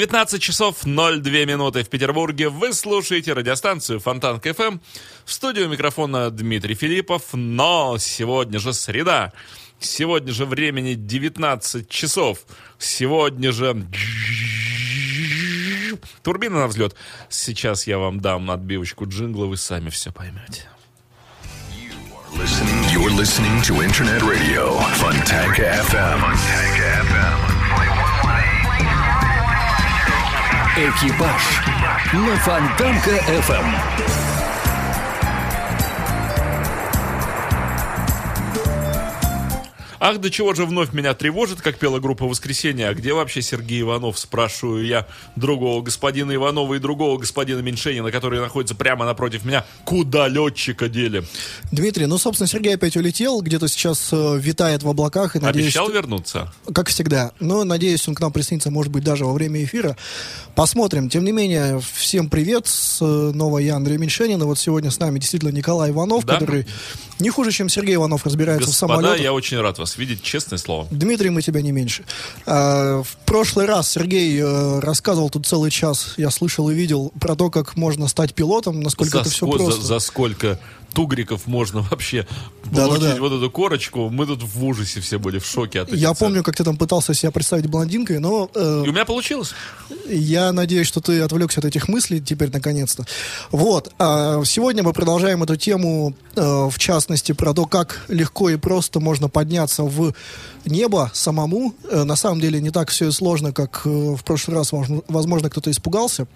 19 часов 02 минуты в Петербурге. Вы слушаете радиостанцию Фонтан КФМ. В студию микрофона Дмитрий Филиппов. Но сегодня же среда. Сегодня же времени 19 часов. Сегодня же... Турбина на взлет. Сейчас я вам дам отбивочку джингла, вы сами все поймете. You're listening to Internet Radio Fontanka FM. Экипаж на Фонтанка Ах, до чего же вновь меня тревожит, как пела группа «Воскресенье». А где вообще Сергей Иванов, спрашиваю я другого господина Иванова и другого господина Меньшенина, которые находятся прямо напротив меня. Куда летчика дели? Дмитрий, ну, собственно, Сергей опять улетел, где-то сейчас э, витает в облаках. И, надеюсь, Обещал что- вернуться? Как всегда. Но, надеюсь, он к нам присоединится, может быть, даже во время эфира. Посмотрим. Тем не менее, всем привет. Снова я, Андрей Меньшенин. И вот сегодня с нами действительно Николай Иванов, Да. который не хуже, чем Сергей Иванов разбирается в Господа, самолетах. я очень рад вас видеть, честное слово. Дмитрий, мы тебя не меньше. А, в прошлый раз Сергей э, рассказывал тут целый час, я слышал и видел, про то, как можно стать пилотом, насколько За, это все ско- за- просто. за сколько тугриков можно вообще Да-да-да. получить вот эту корочку? Мы тут в ужасе все были, в шоке от этих Я цен. помню, как ты там пытался себя представить блондинкой, но э, И у меня получилось. Я надеюсь, что ты отвлекся от этих мыслей теперь наконец-то. Вот. а, Сегодня мы продолжаем эту тему, э, в частности, про то, как легко и просто можно подняться в небо самому. Э, На самом деле не так все и сложно, как э, в прошлый раз, возможно, кто-то испугался.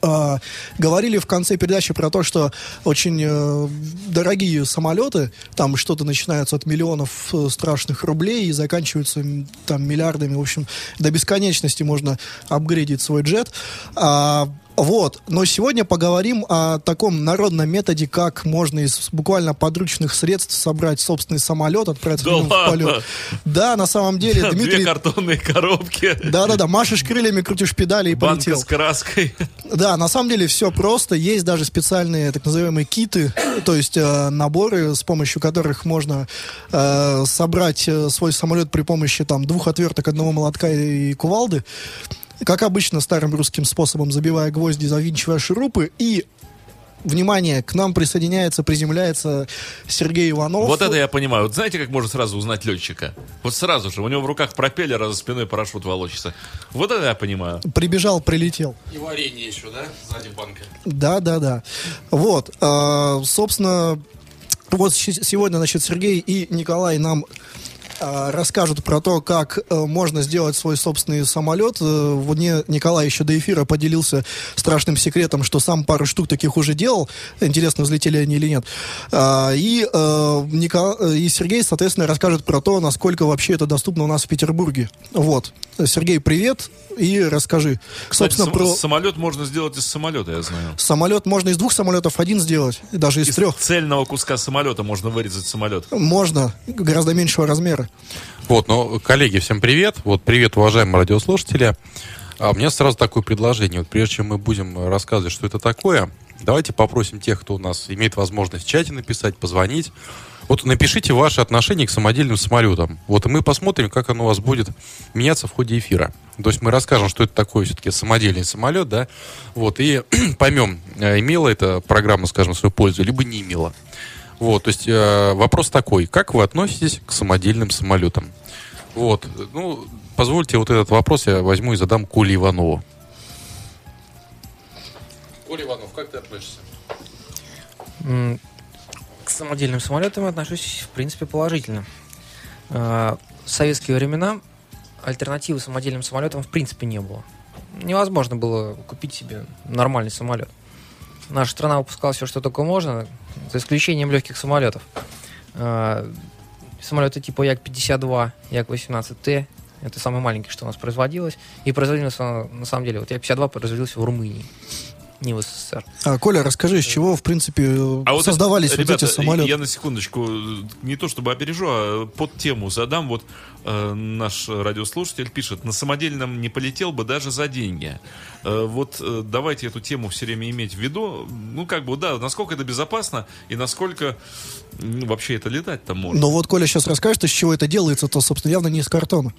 А, говорили в конце передачи про то, что очень э, дорогие самолеты, там что-то начинается от миллионов э, страшных рублей и заканчиваются там миллиардами, в общем, до бесконечности можно апгрейдить свой джет. А, вот, но сегодня поговорим о таком народном методе, как можно из буквально подручных средств собрать собственный самолет, отправиться Да в полет. Да, на самом деле, Две Дмитрий... картонные коробки. Да-да-да, машешь крыльями, крутишь педали и Банка полетел. с краской. Да, на самом деле все просто. Есть даже специальные так называемые киты, то есть э, наборы, с помощью которых можно э, собрать э, свой самолет при помощи там двух отверток, одного молотка и кувалды. Как обычно, старым русским способом, забивая гвозди, завинчивая шурупы и внимание, к нам присоединяется, приземляется Сергей Иванов. Вот это я понимаю. Вот знаете, как можно сразу узнать летчика? Вот сразу же. У него в руках пропеллер, а за спиной парашют волочится. Вот это я понимаю. Прибежал, прилетел. И варенье еще, да? Сзади банка. Да, да, да. Вот, а, собственно, вот сегодня, значит, Сергей и Николай нам расскажут про то, как э, можно сделать свой собственный самолет. Э, Вот мне Николай еще до эфира поделился страшным секретом, что сам пару штук таких уже делал. Интересно, взлетели они или нет. А, И, э, э, и Сергей, соответственно, расскажет про то, насколько вообще это доступно у нас в Петербурге. Вот. Сергей, привет. И расскажи. Кстати, Собственно, сам- про... самолет можно сделать из самолета, я знаю. Самолет можно из двух самолетов один сделать, даже из, Из трех. цельного куска самолета можно вырезать самолет. Можно, гораздо меньшего размера. Вот, ну, коллеги, всем привет. Вот, привет, уважаемые радиослушатели. А у меня сразу такое предложение. Вот прежде чем мы будем рассказывать, что это такое, давайте попросим тех, кто у нас имеет возможность в чате написать, позвонить. Вот напишите ваши отношения к самодельным самолетам. Вот и мы посмотрим, как оно у вас будет меняться в ходе эфира. То есть мы расскажем, что это такое все-таки самодельный самолет, да, вот, и поймем, э, имела эта программа, скажем, свою пользу, либо не имела. Вот, то есть э, вопрос такой, как вы относитесь к самодельным самолетам? Вот, ну, позвольте вот этот вопрос я возьму и задам Коле Иванову. Коля Иванов, как ты относишься? К самодельным самолетам отношусь, в принципе, положительно. А, В советские времена альтернативы самодельным самолетам в принципе не было. Невозможно было купить себе нормальный самолет. Наша страна выпускала все, что только можно, за исключением легких самолетов. А, Самолеты типа Як-52, Як-18Т, это самый маленький, что у нас производилось. И производилось на самом деле, вот Як-52 производился в Румынии, не в СССР. А, Коля, расскажи, с чего, в принципе, А вот создавались это- вот ребята, эти самолеты? Я на секундочку, э, не то чтобы опережу, а под тему задам. Вот э, наш радиослушатель пишет, на самодельном не полетел бы даже за деньги. Э, вот э, давайте эту тему все время иметь в виду. Ну, как бы, да, насколько это безопасно и насколько ну, вообще это летать там можно. Но вот Коля сейчас расскажет, из чего это делается, то, собственно, явно не из картона.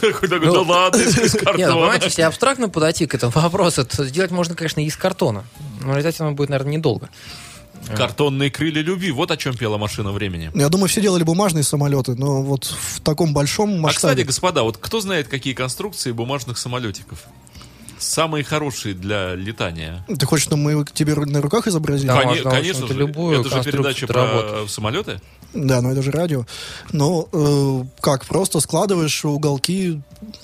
Такой, такой, Ну, да ладно, из Нет, ну, картона. понимаете, если абстрактно подойти к этому вопросу, то сделать можно, конечно, из картона. Но летать оно будет, наверное, недолго. Картонные крылья любви. Вот о чем пела машина времени. Я думаю, все делали бумажные самолеты, но вот в таком большом А, кстати, масштабе. господа, вот кто знает, какие конструкции бумажных самолетиков? Самые хорошие для летания. Ты хочешь, чтобы мы тебе на руках изобразили? Да, Коне- можно, конечно же. любую это же передача про доработать. самолеты. Да, но это же радио. Но э, как, просто складываешь уголки,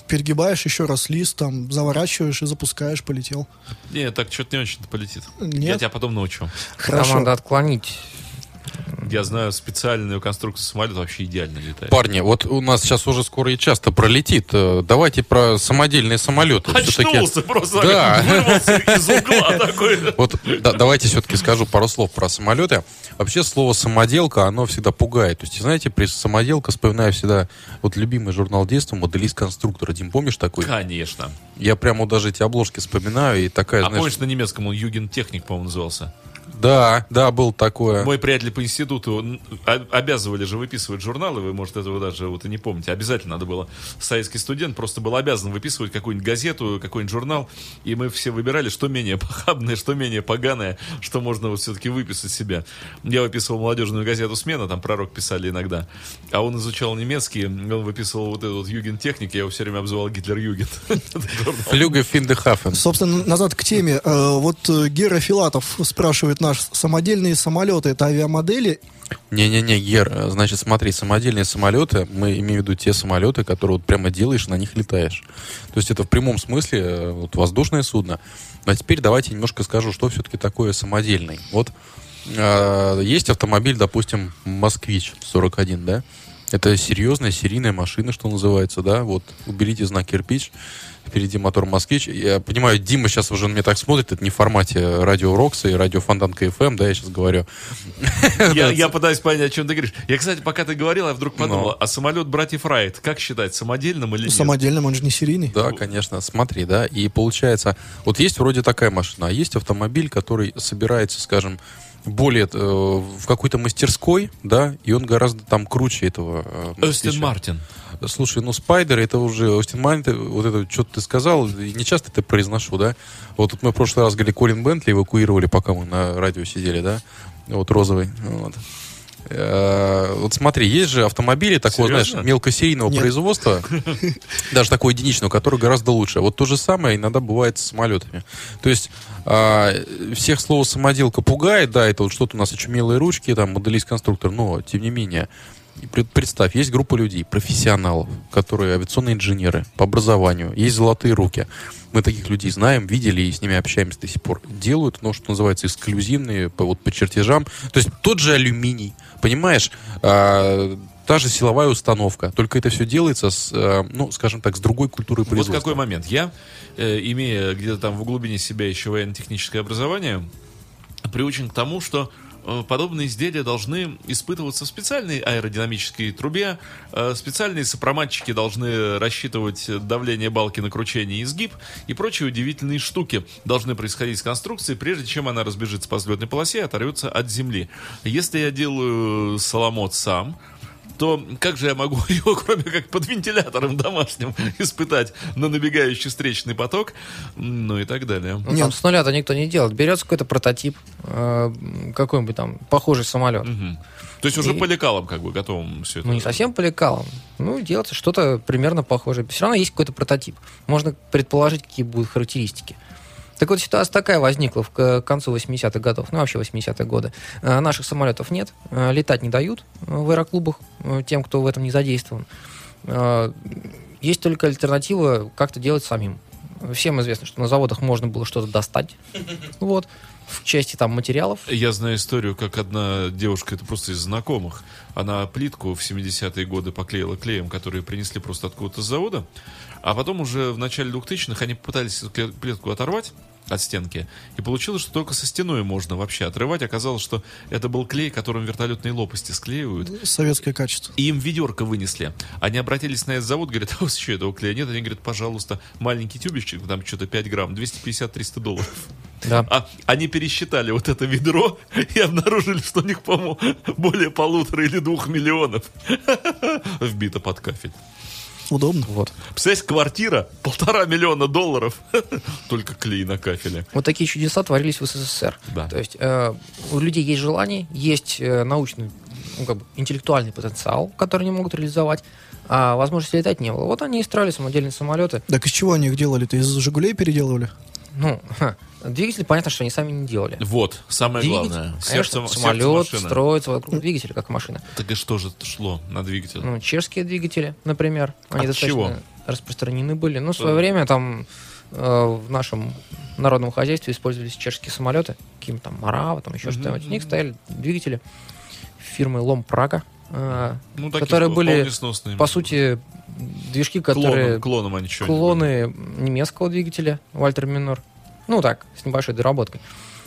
перегибаешь еще раз лист, там, заворачиваешь и запускаешь, полетел. Не, так что-то не очень полетит. Я Нет? тебя потом научу. Хорошо. Там надо отклонить. Я знаю специальную конструкцию самолета, вообще идеально летает. Парни, вот у нас сейчас уже скоро и часто пролетит. Э, Давайте про самодельные самолеты. Очнулся просто, Да. вырвался из угла такой. Вот да- давайте все-таки скажу пару слов про самолеты. Вообще слово самоделка, оно всегда пугает. То есть, знаете, при самоделка вспоминаю всегда вот любимый журнал детства «Моделист конструктора». Дим, помнишь такой? Конечно. Я прямо даже эти обложки вспоминаю, и такая, А знаешь... помнишь, на немецком он Югентехник, по-моему, назывался? Да, да, был такое. Мой приятель по институту а- обязывали же выписывать журналы, вы, может, этого даже вот и не помните. Обязательно надо было. Советский студент просто был обязан выписывать какую-нибудь газету, какой-нибудь журнал, и мы все выбирали, что менее похабное, что менее поганое, что можно вот все-таки выписать себя. Я выписывал молодежную газету «Смена», там пророк писали иногда, а он изучал немецкий, он выписывал вот этот вот Югентехник, я его все время обзывал журнал. Флюга Финдехафен. Собственно, назад к теме. Э, Вот э, Гера Филатов спрашивает наш, самодельные самолеты, это авиамодели? Не-не-не, Гер, значит, смотри, самодельные самолеты, мы имеем в виду те самолеты, которые вот прямо делаешь, на них летаешь. То есть это в прямом смысле э, вот, воздушное судно. А теперь давайте немножко скажу, что все-таки такое самодельный. Вот э, есть автомобиль, допустим, Москвич 41, да? Это серьезная серийная машина, что называется, да? Вот уберите знак кирпич, впереди мотор Москвич. Я понимаю, Дима сейчас уже на меня так смотрит, это не в формате радио Рокса и радио Фонтанка ФМ, да, я сейчас говорю. Я, я пытаюсь понять, о чем ты говоришь. Я, кстати, пока ты говорил, я вдруг подумал, Ну. а самолет братьев Райт, как считать, самодельным или нет? Самодельным, он же не серийный. Да, конечно, смотри, да, и получается, вот есть вроде такая машина, а есть автомобиль, который собирается, скажем, более э, в какой-то мастерской, да, и он гораздо там круче этого. э, Остин. Мартин. Слушай, ну Спайдер это уже Остин Майнд, вот это что-то ты сказал, не часто это произношу, да? Вот тут мы в прошлый раз говорили, Колин Бентли эвакуировали, пока мы на радио сидели, да? Вот розовый. Вот. Э, Вот смотри, есть же автомобили такого, Серьезно? знаешь, мелкосерийного Нет. производства, даже такого единичного, который гораздо лучше. Вот то же самое иногда бывает с самолетами. То есть а, всех слово самоделка пугает, да, это вот что-то у нас очумелые ручки, там, моделист-конструктор, но, тем не менее, Представь, есть группа людей, профессионалов, которые авиационные инженеры по образованию, есть золотые руки. Мы таких людей знаем, видели и с ними общаемся до сих пор. Делают, ну, что называется, эксклюзивные, по, вот, по чертежам. То есть тот же алюминий, понимаешь, а, та же силовая установка, только это все делается с, а, ну, скажем так, с другой культурой Вот производства. какой момент. Я, э, имея где-то там в глубине себя еще военно-техническое образование, приучен к тому, что э, подобные изделия должны испытываться в специальной аэродинамической трубе, э, специальные сопроматчики должны рассчитывать давление балки на кручение и изгиб, и прочие удивительные штуки должны происходить с конструкцией, прежде чем она разбежится по взлетной полосе и оторвется от земли. Если я делаю соломот сам, то как же я могу его, кроме как под вентилятором домашним, испытать на набегающий встречный поток, ну и так далее. Ну, там с нуля-то никто не делает. Берется какой-то прототип, э, какой-нибудь там похожий самолет. Мгм. То есть уже И- по лекалам как бы готовым все это. Ну, не совсем по лекалам. Ну, делается что-то примерно похожее. Все равно есть какой-то прототип. Можно предположить, какие будут характеристики. Так вот, ситуация такая возникла к концу 80-х годов, ну, вообще 80-е годы. Э, Наших самолетов нет, э, летать не дают э, в аэроклубах тем, кто в этом не задействован. Есть только альтернатива как-то делать самим. Всем известно, что на заводах можно было что-то достать. Вот. В части там материалов. Я знаю историю, как одна девушка, это просто из знакомых, она плитку в 70-е годы поклеила клеем, который принесли просто откуда-то с завода, а потом уже в начале 2000-х они попытались эту кле- плитку оторвать от стенки, и получилось, что только со стеной можно вообще отрывать. Оказалось, что это был клей, которым вертолетные лопасти склеивают. Советское качество. И им ведерко вынесли. Они обратились на этот завод, говорят, а у вас что, этого клея нет? Они говорят, пожалуйста, маленький тюбичек, там что-то 5 грамм, 250-300 долларов. Да. А они пересчитали вот это ведро и обнаружили, что у них, по-моему, более полутора или двух миллионов вбито под кафель. Удобно. Вот. Представляете, квартира полтора миллиона долларов, только клей на кафеле. Вот такие чудеса творились в СССР. Да. То есть э, у людей есть желание, есть э, научный, ну, как бы, интеллектуальный потенциал, который они могут реализовать, а возможности летать не было. Вот они и строили самодельные самолеты. Так из чего они их делали-то? Из «Жигулей» переделывали? Ну, двигатели, понятно, что они сами не делали. Вот, самое Двигатель, главное. конечно, Сердце, сердце самолет машины. строится вокруг двигателя, как машина. Так и что же шло на двигатель? Ну, чешские двигатели, например, они От достаточно чего? распространены были. Ну, в свое Э. время там э, в нашем народном хозяйстве использовались чешские самолеты, какие там Марава, там еще что-нибудь. В них стояли двигатели фирмы Лом Прага, э, Ну, которые были, по сути, движки, которые клоном, клоном они что клоны немецкого двигателя Вальтер Минор. Ну так, с небольшой доработкой.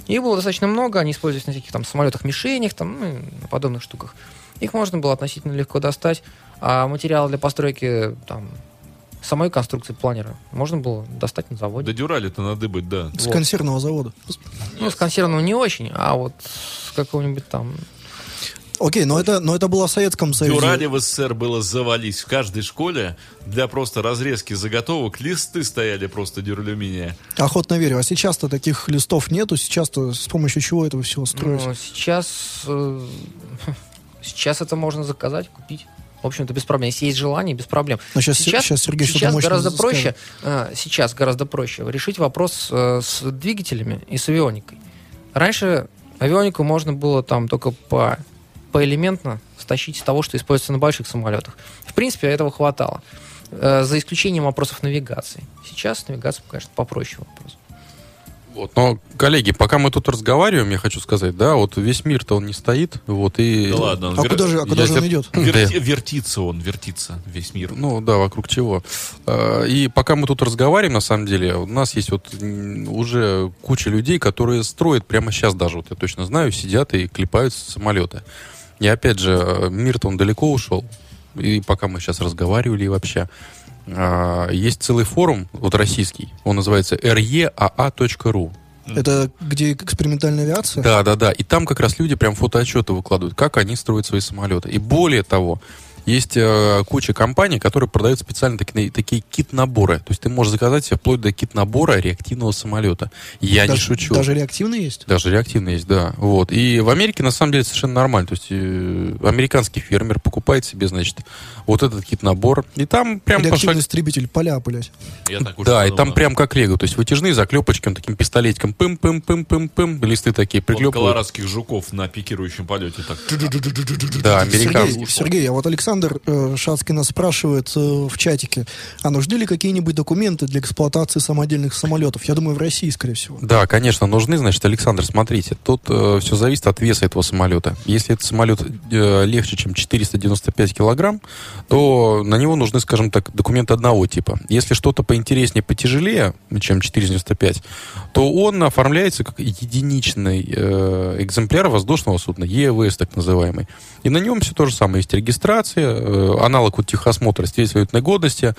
Их было достаточно много, они использовались на всяких там самолетах-мишенях, там, ну, на подобных штуках. Их можно было относительно легко достать, а материалы для постройки там, самой конструкции планера можно было достать на заводе. Да дюрали-то надыбать, да. С Вот. консервного завода. Ну, с консервного не очень, а вот с какого-нибудь там... Окей, но это, но это было в Советском Союзе. Дюрали в СССР было завались. В каждой школе для просто разрезки заготовок листы стояли просто дюралюминия. Охотно верю. А сейчас-то таких листов нету. Сейчас-то с помощью чего этого всего строить? Ну, сейчас... э, сейчас это можно заказать, купить. В общем-то, без проблем. Если есть желание, без проблем. Но сейчас- сейчас Сергей что-то сейчас гораздо скажет. проще, э, сейчас гораздо проще решить вопрос э, с двигателями и с авионикой. Раньше авионику можно было там только по поэлементно стащить из того, что используется на больших самолетах. В принципе, этого хватало. Э, За исключением вопросов навигации. Сейчас с навигацией, конечно, попроще вопрос. Вот. Но, коллеги, пока мы тут разговариваем, я хочу сказать, да, вот весь мир-то он не стоит, вот, и... Да ладно. он А вер- куда же, а куда я же он идет? верти- вертится он, вертится весь мир. Ну да, вокруг чего. А, И пока мы тут разговариваем, на самом деле, у нас есть вот уже куча людей, которые строят прямо сейчас даже, вот я точно знаю, сидят и клепают самолеты. И опять же, э, мир-то он далеко ушел. И пока мы сейчас разговаривали и вообще, а, есть целый форум, вот российский, он называется reaa.ru. Это где экспериментальная авиация? Да, да, да. И там как раз люди прям фотоотчеты выкладывают, как они строят свои самолеты. И более того, есть э, куча компаний, которые продают специально такие, такие кит-наборы. То есть ты можешь заказать себе вплоть до кит-набора реактивного самолета. Я не даже, шучу. Даже реактивный есть? Даже реактивный есть, да. Вот. И в Америке на самом деле совершенно нормально. То есть э, американский фермер покупает себе, значит, вот этот кит-набор. И там прям Реактивный пошаг- истребитель поля, блядь. Я так уж Да, и там прям как лего. То есть вытяжные заклепочки, он таким пистолетиком пым-пым-пым-пым-пым, листы такие Вот приклепывают. колорадских жуков на пикирующем полете. Так. Да, Сергей, американский. Сергей, а вот Александр э, Шацкий нас спрашивает э, в чатике, а нужны ли какие-нибудь документы для эксплуатации самодельных самолетов? Я думаю, в России, скорее всего. Да, конечно, нужны. Значит, Александр, смотрите, тут все зависит от веса этого самолета. Если этот самолет э, легче, чем 495 килограмм, то на него нужны, скажем так, документы одного типа. Если что-то поинтереснее, потяжелее, чем 495, то он оформляется как единичный э, экземпляр воздушного судна, ЕВС так называемый. И на нем все то же самое. Есть регистрация, э, аналог вот техосмотра, свидетельной годности,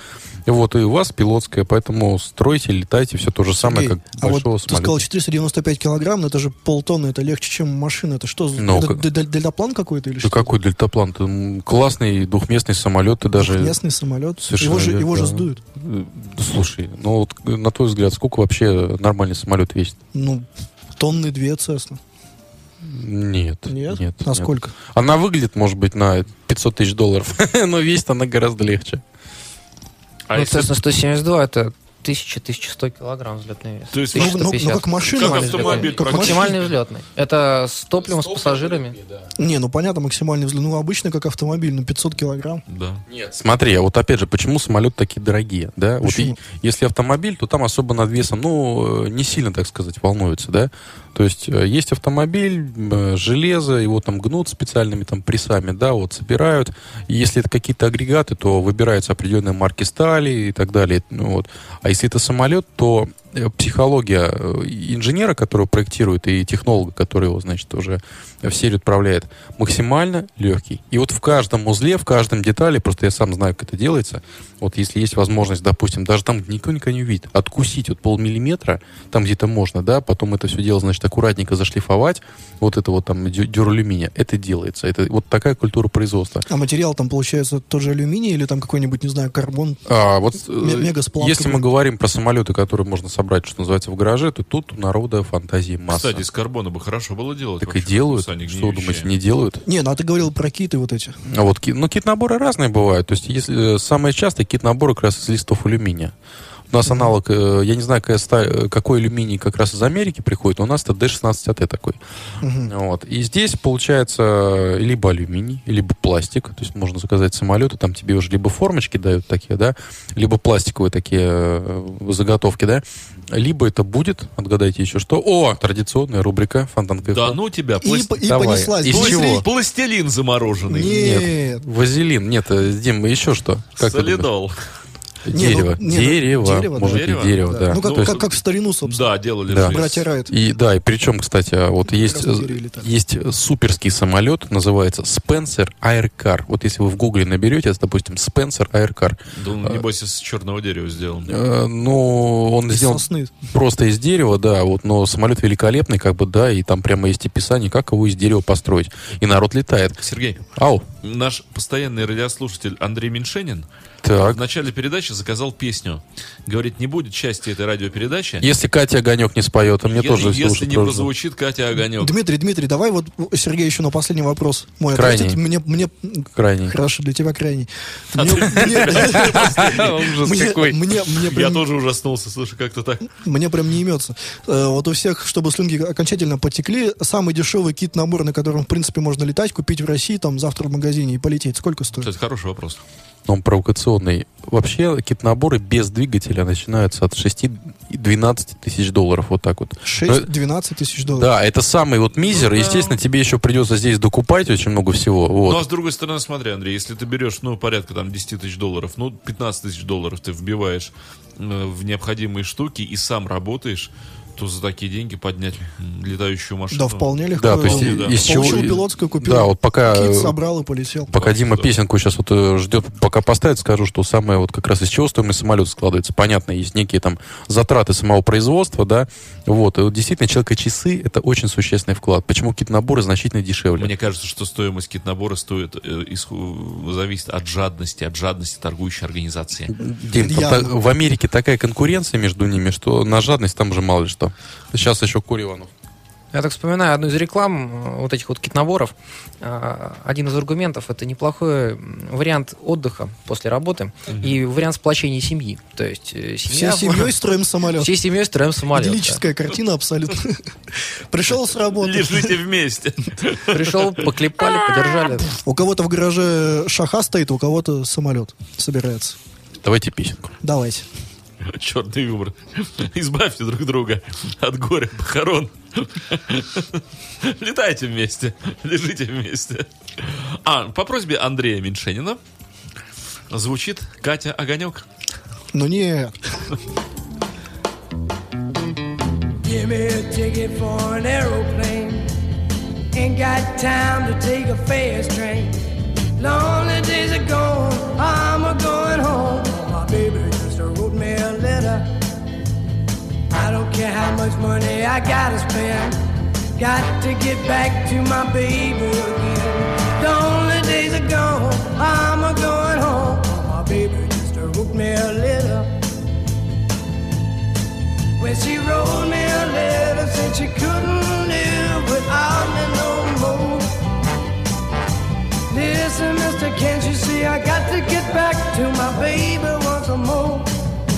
вот, и у вас пилотская, поэтому стройте, летайте, все то же самое, Сергей, как а вот большого ты сказал самолета. 495 килограмм, но это же полтонны, это легче, чем машина. Это что, за- Ну, это как- дельтаплан какой-то или Да что? какой дельтаплан? М, классный двухместный самолет, ты даже... Местный самолет. Совершенно Его же, верно, его же сдуют. Э, Слушай, ну вот э, на твой взгляд, сколько вообще нормальный самолет весит? Ну, тонны две Цесна. Нет. Нет? Нет. А нет. сколько? Она выглядит, может быть, на 500 тысяч долларов, но весит она гораздо легче. А ну, если- Cessna 172 это 1000-1100 килограмм взлетный вес. То есть, Ну, ну, ну, 1150. как машина. Как автомобиль, Как Максимальный взлетный. Это с топливом, с пассажирами. Не, ну понятно, максимальный взлет. Ну, обычно как автомобиль, ну, 500 килограмм. Да. Нет. Смотри, а вот опять же, почему самолеты такие дорогие, да? Вот Почему? и- если автомобиль, то там особо над весом, ну, э, не сильно, так сказать, волнуются, да? То есть э, есть автомобиль, э, железо, его там гнут специальными там прессами, да, вот собирают. Если это какие-то агрегаты, то выбираются определенные марки стали и так далее. Ну, вот. А если это самолет, то психология э, инженера, который проектирует, и технолога, который его, значит, уже в серию отправляет, максимально легкий. И вот в каждом узле, в каждом детали, просто я сам знаю, как это делается, вот если есть возможность, допустим, даже там где никто никого не увидит, откусить вот полмиллиметра, там где-то можно, да, потом это все дело, значит, аккуратненько зашлифовать, вот это вот там дю- дюралюминия, это делается. Это вот такая культура производства. А материал там получается тот же алюминий или там какой-нибудь, не знаю, карбон? А, вот э, Ме- мегасплав если мы говорим про самолеты, которые можно собрать, что называется, в гараже, то тут у народа фантазии масса. Кстати, из карбона бы хорошо было делать. так и делают. Что, думаете, не делают? Не, ну а ты говорил про киты вот эти. А вот, ну, кит-наборы разные бывают. То есть, если э, самое частое кит-наборы как раз из листов алюминия. У нас аналог, э, я не знаю, какой алюминий как раз из Америки приходит, но у нас это D16AT такой. Вот. И здесь получается либо алюминий, либо пластик. То есть можно заказать самолеты, там тебе уже либо формочки дают такие, да, либо пластиковые такие э, заготовки, да. Либо это будет, отгадайте еще что. О, традиционная рубрика Фонтан Да ну тебя, И, пласт- и Давай. понеслась. Из Пластилин- чего? пластилин замороженный. Нет. Вазелин. Нет, э, Дим, еще что? Как? Солидол. Не, ну, Дерево. не, ну, дерево. дерево, да. Может Дерево? быть, дерево, да. Ну, как, Ну, как, как в старину, собственно. Да, делали Да. Братья Райт. И да, и причем, кстати, а вот есть, есть суперский самолет, называется Spencer Aircar. Вот если вы в гугле наберете, допустим, Spencer Aircar, Да он, небось, из черного дерева сделан. э, ну, он Из сделан сосны. просто из дерева, да, вот, но самолет великолепный, как бы, да, и там прямо есть описание, как его из дерева построить. И народ летает. Сергей, Ау, наш постоянный радиослушатель Андрей Меньшенин так. в начале передачи заказал песню. Говорит, не будет части этой радиопередачи, Если Катя Огонек не споет, а мне е- тоже если не сложно. прозвучит Катя Огонек. Дмитрий, Дмитрий, давай вот, Сергей, еще на последний вопрос. Мой Крайний. ответить. Мне, мне, Крайний. хорошо, для тебя крайний. А Я тоже ужаснулся, слушай, как-то так. Мне прям не имется. Э, Вот у всех, чтобы слюнки окончательно потекли, самый дешевый кит-набор, на котором, в принципе, можно летать, купить в России, там, завтра в магазине и полететь. Сколько стоит? Кстати, хороший вопрос. Он провокационный. Вообще, кит-наборы без двигателя начинаются от 6-12 тысяч долларов. Вот так вот. 6-12 тысяч долларов. Да, это самый вот мизер. Ну да. Естественно, тебе еще придется здесь докупать очень много всего. Вот. Ну, а с другой стороны, смотри, Андрей, если ты берешь, ну, порядка там 10 тысяч долларов, ну, 15 тысяч долларов ты вбиваешь э, в необходимые штуки и сам работаешь, что за такие деньги поднять летающую машину? Да, вполне легко. Да, то есть Вполне, да. из чего... Получил пилотскую, купил Да, вот пока... кит, э, собрал и полетел. Пока Дима да. песенку сейчас вот э, ждет, пока поставит, скажу, что самое вот как раз из чего стоимость самолета складывается. Понятно, есть некие там затраты самого производства, да. Вот. И вот действительно, человека часы это очень существенный вклад. Почему какие-то наборы значительно дешевле? Мне кажется, что стоимость кит-набора стоит, э, зависит от жадности, от жадности торгующей организации. Дим, та- в Америке такая конкуренция между ними, что на жадность там же мало ли что. Сейчас еще Кури Иванов. Я так вспоминаю одну из реклам э, вот этих вот кит-наборов. А, Один из аргументов это неплохой вариант отдыха после работы и вариант сплочения семьи. То есть э, семья... Всей семьей строим самолет. Всей семьей строим самолет. да. Идиллическая картина абсолютно. Пришел с работы. Лежите вместе. Пришел, поклепали, подержали. У кого-то в гараже шаха стоит, у кого-то самолет собирается. Давайте песенку. Давайте. Черный юмор. Избавьте друг друга от горя похорон. Летайте вместе. Лежите вместе. А, по просьбе Андрея Меньшенина звучит Катя Огонек. Ну нет. Give me a ticket for an aeroplane. Ain't got time to take a fast train. Lonely days are gone, I'm a going home. Letter. I don't care how much money I gotta spend. Got to get back to my baby again. The lonely days are gone, I'm a going home. My baby just wrote me a letter. When she wrote me a letter, said she couldn't live without me no more. Listen, mister, can't you see I got to get back to my baby once more?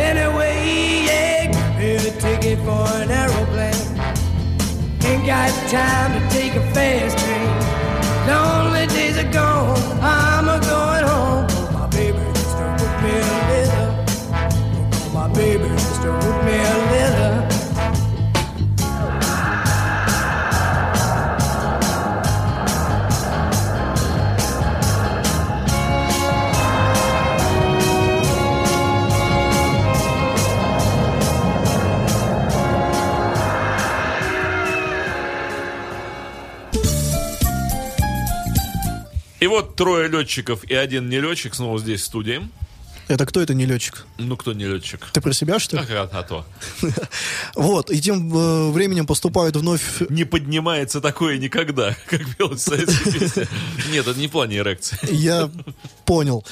Anyway, yeah, me a ticket for an aeroplane. Ain't got time to take a fast train. Lonely days are gone, I'm a going home. Oh, my baby just wrote me a letter. Oh, my baby just wrote me a letter. И вот трое летчиков и один не летчик снова здесь в студии. Это кто это не летчик? Ну, кто не летчик? Ты про себя, что ли? Ага, а то. Вот, и тем э, временем поступают вновь... Не поднимается такое никогда, как пелось в советской песне. Нет, это не в плане эрекции. Я понял.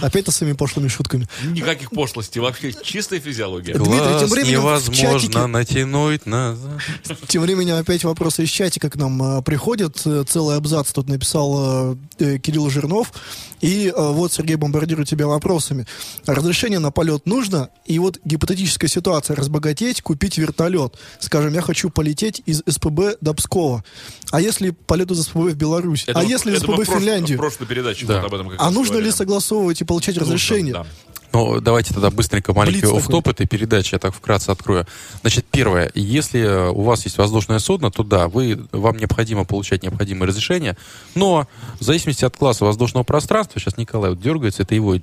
Опять с своими пошлыми шутками. Никаких пошлостей, вообще чистая физиология. Дмитрий, тем Глаз временем невозможно чатике- натянуть назад. Тем временем опять вопросы из чатика к нам э, приходят. Э, Целый абзац тут написал э, Кирилл Жирнов. И вот Сергей бомбардирует тебя вопросами. Разрешение на полет нужно? И вот гипотетическая ситуация. Разбогатеть, купить вертолет. Скажем, я хочу полететь из СПБ до Пскова. А если полет из СПБ в Беларусь? Это а мы- если из СПБ в Финляндию? В прошлой передаче Да. вот об этом как А нужно ли говорили. согласовывать и получать Нужно, разрешение? да. Ну, давайте тогда быстренько маленький офф-топ этой передачи, я так вкратце открою. Значит, первое, если э, у вас есть воздушное судно, то да, вы, вам необходимо получать необходимые разрешения, но в зависимости от класса воздушного пространства, сейчас Николай вот дергается, это его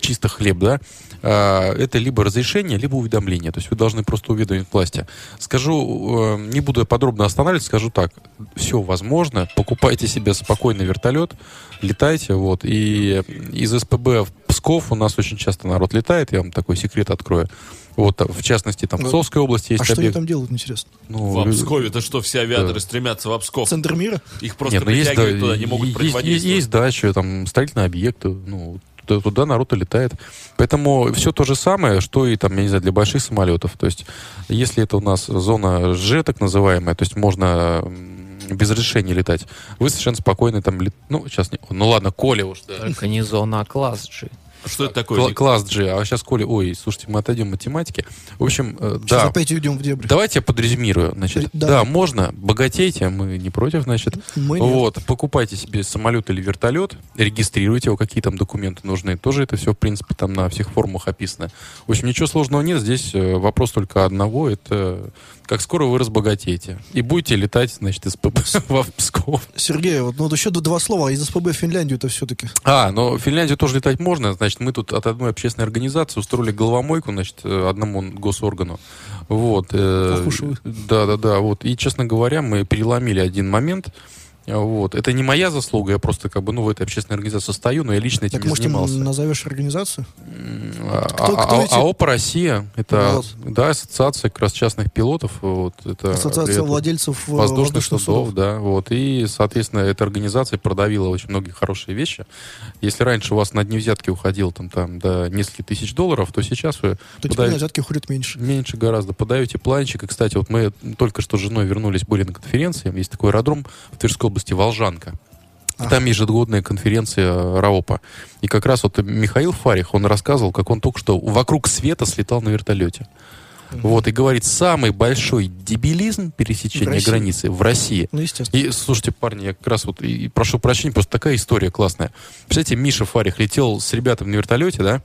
чисто хлеб, да, а, это либо разрешение, либо уведомление, то есть вы должны просто уведомить власти. Скажу, э, не буду я подробно останавливаться, скажу так, все возможно, покупайте себе спокойный вертолет, летайте, вот, и из СПБ в Псков у нас очень часто народ летает, я вам такой секрет открою. Вот, в частности, там в Ну, Псковской области есть А что они объект. там делают, интересно? Ну, В лю- Пскове-то что, все авиаторы Да. стремятся в Псков? Центр мира? Их просто Нет, ну есть, да, туда, не могут есть, есть, есть дача, там строительные объекты, ну, туда, туда народ и летает. Поэтому все то же самое, что и там, я не знаю, для больших самолетов. То есть, если это у нас зона Ж, так называемая, то есть можно без разрешения летать, вы совершенно спокойно там лет... Ну, сейчас не... Ну ладно, Коля уж, да. Только не зона, а класс G. Что это такое? Кла- класс G. А сейчас, Коля, ой, слушайте, мы отойдем от математики. В общем, э, Сейчас да. опять уйдем в дебри. Давайте я подрезюмирую. Значит, Да. да. можно, богатейте, мы не против, значит. Мы нет. вот, покупайте себе самолет или вертолет, регистрируйте его, какие там документы нужны. Тоже это все, в принципе, там на всех форумах описано. В общем, ничего сложного нет. Здесь э, вопрос только одного. Это как скоро вы разбогатеете. И будете летать, значит, из ПБ в Псков. Сергей, вот, ну, вот еще два слова. Из СПБ в Финляндию-то все-таки. А, но в Финляндию тоже летать можно. Значит, мы тут от одной общественной организации устроили головомойку, значит, э, одному госоргану. Вот. э, Ох уж вы. Да, да, да. Вот. И, честно говоря, мы переломили один момент. Вот. Это не моя заслуга, я просто как бы, ну, в этой общественной организации состою, но я лично этим Так, не может, занимался. назовешь организацию? А, кто- кто а- эти- АОП Россия, это, Вот. да, ассоциация как раз частных пилотов, вот, это Ассоциация это владельцев э, воздушных, воздушных судов, судов. да, вот, и, соответственно, эта организация продавила очень многие хорошие вещи. Если раньше у вас на дни взятки уходило там, там до нескольких тысяч долларов, то сейчас вы То теперь подаете- на взятки уходит меньше. Меньше гораздо. Подаете планчик. И, кстати, вот мы только что с женой вернулись, были на конференции. Есть такой аэродром в Тверской области, Волжанка. Ага. Там ежегодная конференция РАОПа. И как раз вот Михаил Фарих, он рассказывал, как он только что вокруг света слетал на вертолете. Вот, и говорит, самый большой дебилизм В пересечения России. границы в России. Ну, естественно. И, слушайте, парни, я как раз вот, и, и прошу прощения, просто такая история классная. Представляете, Миша Фарих летел с ребятами на вертолете, да,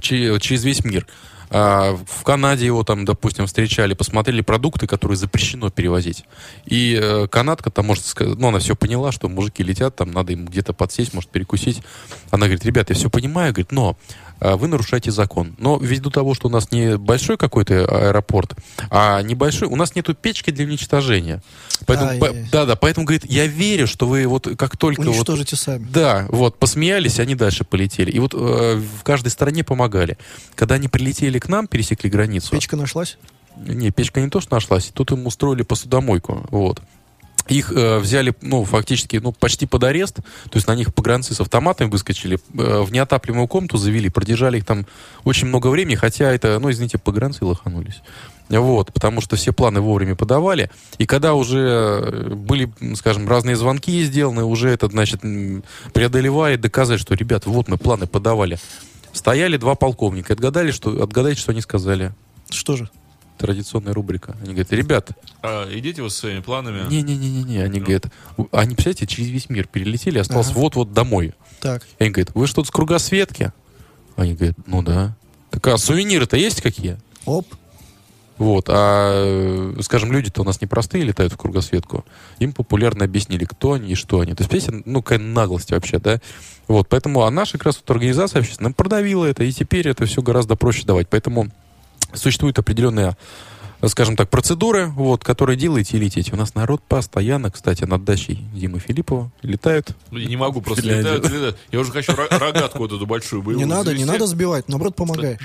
че- через весь мир. А, в Канаде его там, допустим, встречали, посмотрели продукты, которые запрещено перевозить. И э, канадка там, может ну, она все поняла, что мужики летят, там надо им где-то подсесть, может, перекусить. Она говорит, ребят, я все понимаю, говорит, но вы нарушаете закон. Но ввиду того, что у нас не большой какой-то аэропорт, а небольшой, у нас нету печки для уничтожения. Поэтому, Ай. по- да, да, поэтому, говорит, я верю, что вы вот как только вот Уничтожите сами. да, вот, посмеялись, они дальше полетели. И вот э, в каждой стране помогали. Когда они прилетели к нам, пересекли границу. Печка нашлась? Не, печка не то, что нашлась, тут им устроили посудомойку. Вот. Их э, взяли, ну, фактически, ну, почти под арест. То есть на них погранцы с автоматами выскочили, э, в неотапливаемую комнату завели, продержали их там очень много времени, хотя это, ну, извините, погранцы лоханулись. Вот, потому что все планы вовремя подавали. И когда уже э, были, скажем, разные звонки сделаны, уже это, значит, м, преодолевая, доказать, что, ребят, вот мы планы подавали. Стояли два полковника, отгадали, что, отгадайте, что они сказали. Что же? Традиционная рубрика. Они говорят, ребят, А, идите вы со своими планами. не-не-не-не, они говорят, «У- они, представляете, через весь мир перелетели, осталось Ага. вот-вот домой. Так. И они говорят, вы что-то с кругосветки? Они говорят, ну да. Так а сувениры-то есть какие? Оп. Вот, а, э, скажем, люди-то у нас непростые летают в кругосветку. Им популярно объяснили, кто они и что они. То есть, понимаете, ну, какая наглость вообще, да? Вот, поэтому, а наша как раз вот организация общественная продавила это, и теперь это все гораздо проще давать. Поэтому существует определенная скажем так, процедуры, вот, которые делаете и летите. У нас народ постоянно, кстати, над дачей Димы Филиппова летают. Ну, Я не могу просто летать, летать. Я уже хочу ро- рогатку вот эту большую боевую Не надо, не завести. надо сбивать, наоборот, помогай.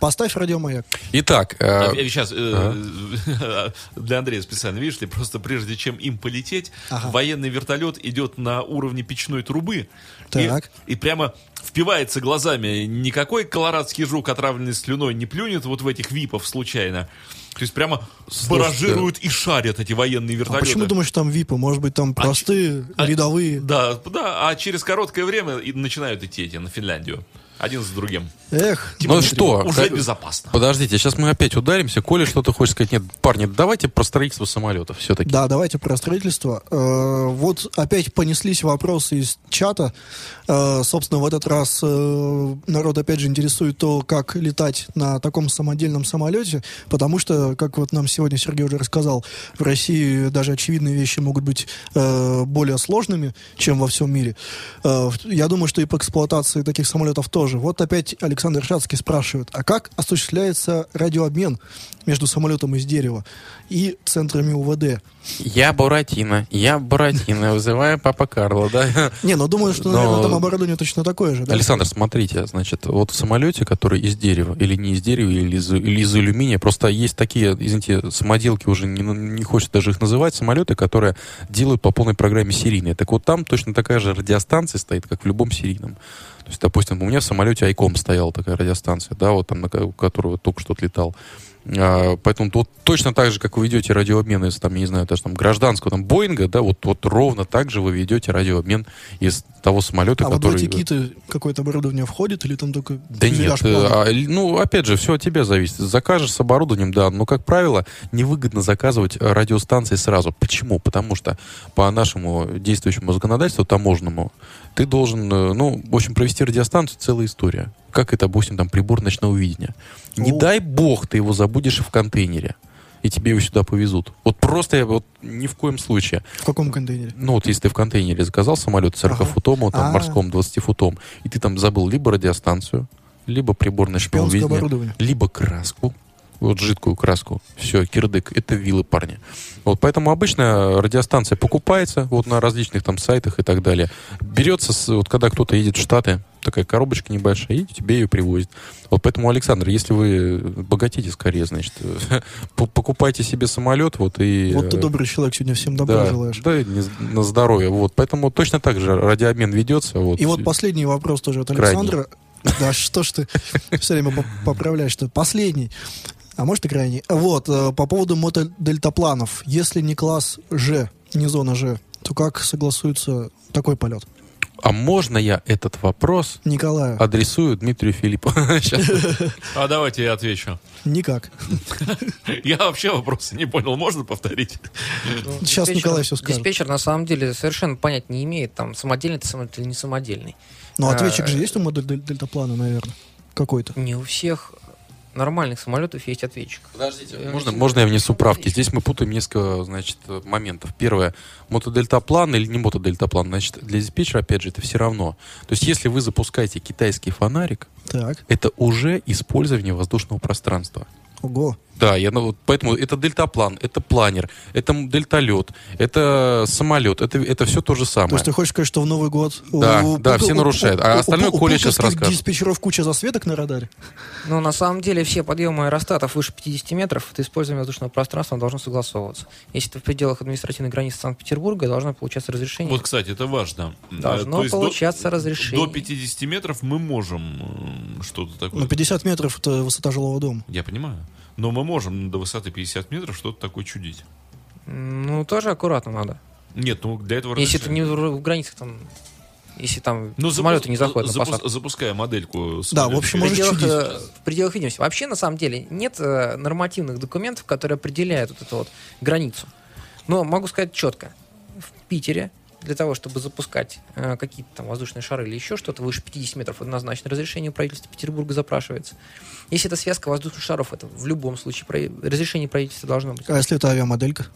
Поставь радиомаяк. Итак, э, Сейчас для Андрея специально, видишь ли, просто прежде чем им полететь, Ага. военный вертолет идет на уровне печной трубы и- Так. И, прямо впивается глазами. Никакой колорадский жук, отравленный слюной, не плюнет вот в этих випов случайно. То есть прямо баражируют и шарят эти военные А вертолеты. почему думаешь, там випы? Может быть, там простые, а- рядовые? Да, да, а через короткое время и начинают идти эти на Финляндию. Один за другим. Эх, ну что? Уже как- безопасно. Подождите, сейчас мы опять ударимся. Коля что-то хочет сказать. Нет, парни, давайте про строительство самолетов все-таки. Да, давайте про строительство. Э, Вот опять понеслись вопросы из чата. Э, Собственно, в этот раз э, народ опять же интересует то, как летать на таком самодельном самолете, потому что, как вот нам сегодня Сергей уже рассказал, в России даже очевидные вещи могут быть более сложными, чем во всем мире. Я думаю, что и по эксплуатации таких самолетов тоже. Вот опять Александр Шацкий спрашивает, а как осуществляется радиообмен между самолетом из дерева и центрами УВД? Я Буратино, я Буратино, вызываю папа Карло, да? Не, ну думаю, что, Но- наверное, там оборудование точно такое же, да? Александр, смотрите, значит, вот в самолете, который из дерева, или не из дерева, или из, или из алюминия, просто есть такие, извините, самоделки уже не, не хочется даже их называть, самолеты, которые делают по полной программе серийные. Так вот там точно такая же радиостанция стоит, как в любом серийном. То есть, допустим, у меня в самолете Айком стояла такая радиостанция, да, вот там, на ко- у которого только что отлетал. А, Поэтому вот точно так же, как вы ведете радиообмен из, там, я не знаю, даже там гражданского там Боинга, да, вот, вот ровно так же вы ведете радиообмен из того самолета, А вот в который... эти киты какое-то оборудование входит или там только Да нет, э, а, ну, опять же, все от тебя зависит. Закажешь с оборудованием, да, но, как правило, невыгодно заказывать э, радиостанции сразу. Почему? Потому что по нашему действующему законодательству таможенному ты должен, э, ну, в общем, провести радиостанцию целая история. Как это, допустим, там прибор ночного видения. Не О. дай бог ты его забудешь в контейнере, и тебе его сюда повезут. Вот просто я вот ни в коем случае. В каком контейнере? Ну, вот если ты в контейнере заказал самолет 40-футом, там, А. морском 20-футом, и ты там забыл либо радиостанцию, либо прибор ночного видения, либо краску, вот жидкую краску. Все, кирдык, это вилы, парни. Вот поэтому обычно радиостанция покупается вот на различных там сайтах и так далее. Берется, с- вот когда кто-то едет в Штаты, такая коробочка небольшая, и тебе ее привозят. Вот поэтому, Александр, если вы богатите скорее, значит, по- покупайте себе самолет, вот и... Вот ты э, добрый человек, сегодня всем добра да, желаешь. да, не- на здоровье. Вот. Поэтому точно так же радиообмен ведется. Вот. И вот последний вопрос тоже от Крайний. Александра. Да что ж ты все время поп- поправляешь, что последний. А может и крайний. Вот, э, по поводу мотодельтапланов. Если не класс Ж, не зона Ж, то как согласуется такой полет? А можно я этот вопрос Николаю. адресую Дмитрию Филиппову? Щас. А давайте я отвечу. Никак. Я вообще вопросы не понял. Можно повторить? Сейчас Диспетчер- Николай всё скажет. Диспетчер на самом деле совершенно понять не имеет, там самодельный или не самодельный. Но ответчик А, же есть у модельтаплана, наверное. Какой-то. Не у всех нормальных самолетов есть ответчик. Подождите, можно, можно я внесу правки? Здесь мы путаем несколько, значит, моментов. Первое, мотодельтаплан или не мотодельтаплан, значит, для диспетчера, опять же, это все равно. То есть, если вы запускаете китайский фонарик, Так. это уже использование воздушного пространства. Ого. Да, я, ну, вот поэтому это дельтаплан, это планер, это дельталет, это самолет, это, это все то же самое. То есть ты хочешь сказать, что в Новый год... Да, да, все нарушают. А остальное у Коля сейчас расскажет. диспетчеров куча засветок на радаре. Но на самом деле все подъемы аэростатов выше 50 метров, это использование воздушного пространства должно согласовываться. Если это в пределах административной границы Санкт-Петербурга, должно получаться разрешение. Вот, кстати, это важно. Должно то есть до- получаться разрешение. До 50 метров мы можем что-то такое. Ну, 50 метров это высота жилого дома. Я понимаю. Но мы можем до высоты 50 метров что-то такое чудить. Ну, тоже аккуратно надо. Нет, ну для этого Если это не в в границах там... Если там Ну, самолеты запу- не заходят запу- на посадку. Запуская модельку. Да, в общем, В пределах, э, в пределах видимости. Вообще, на самом деле, нет э, нормативных документов, которые определяют вот эту вот границу. Но могу сказать четко. В Питере для того, чтобы запускать э, какие-то там воздушные шары или еще что-то выше 50 метров, однозначно разрешение у правительства Петербурга запрашивается. Если это связка воздушных шаров, это в любом случае про- разрешение правительства должно быть. А если это авиамоделька?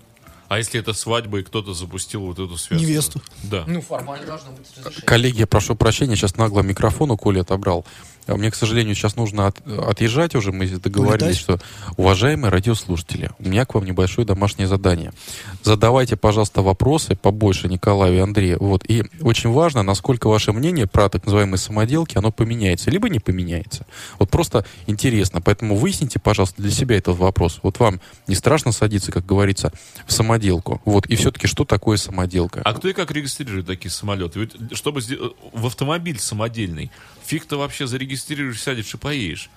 А если это свадьба, и кто-то запустил вот эту связку? Невесту. Да. Ну, формально должно быть разрешение. Коллеги, я прошу прощения, сейчас нагло микрофон у Коли отобрал. А Мне, к сожалению, сейчас нужно от- отъезжать уже. Мы договорились, Улетать? что, уважаемые радиослушатели, у меня к вам небольшое домашнее задание. Задавайте, пожалуйста, вопросы побольше Николаю и Андрею. Вот. И очень важно, насколько ваше мнение про так называемые самоделки, оно поменяется, либо не поменяется. Вот просто интересно. Поэтому выясните, пожалуйста, для себя этот вопрос. Вот вам не страшно садиться, как говорится, в самоделку. Вот. И все-таки, что такое самоделка? А кто и как регистрирует такие самолеты? Ведь, чтобы сде- в автомобиль самодельный, фиг ты вообще зарегистрируешь, сядешь и поедешь.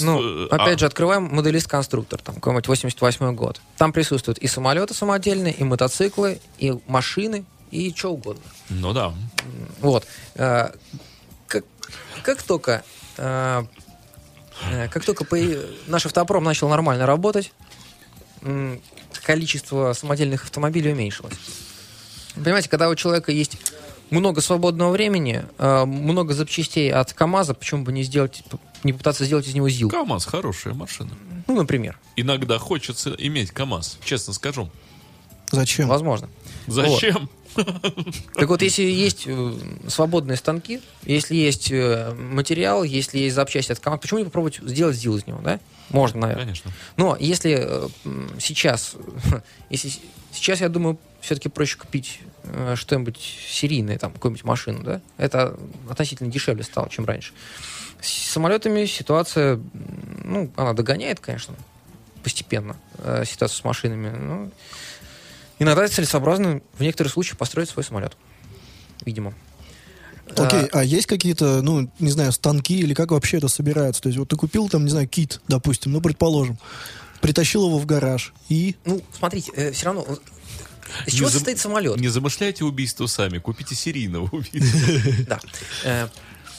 Ну, э, опять а- же, открываем моделист-конструктор, там, какой-нибудь 88 год. Там присутствуют и самолеты самодельные, и мотоциклы, и машины, и что угодно. Ну да. Вот. Э, Как, как только э, как только наш автопром начал нормально работать, количество самодельных автомобилей уменьшилось. Понимаете, когда у человека есть много свободного времени, э, много запчастей от КАМАЗа, почему бы не сделать, не попытаться сделать из него ЗИЛ? КАМАЗ хорошая машина. Ну, например. Иногда хочется иметь КАМАЗ, честно скажу. Зачем? Возможно. Зачем? Так вот, если есть э, свободные станки, если есть э, материал, если есть запчасти от команд, почему не попробовать сделать ЗИЛ из него, да? Можно, наверное. Конечно. Но если э, сейчас, если сейчас, я думаю, все-таки проще купить что-нибудь серийное, там, какую-нибудь машину, да? Это относительно дешевле стало, чем раньше. С самолетами ситуация, ну, она догоняет, конечно, постепенно э, ситуацию с машинами. Ну, иногда целесообразно в некоторых случаях построить свой самолет. Видимо. Окей, А, а есть какие-то, ну, не знаю, станки или как вообще это собирается? То есть вот ты купил там, не знаю, кит, допустим, ну, предположим, притащил его в гараж и... ну, смотрите, все равно... Из Не чего зам- состоит самолет? Не замышляйте убийство сами, купите серийного убийства. Да. Э,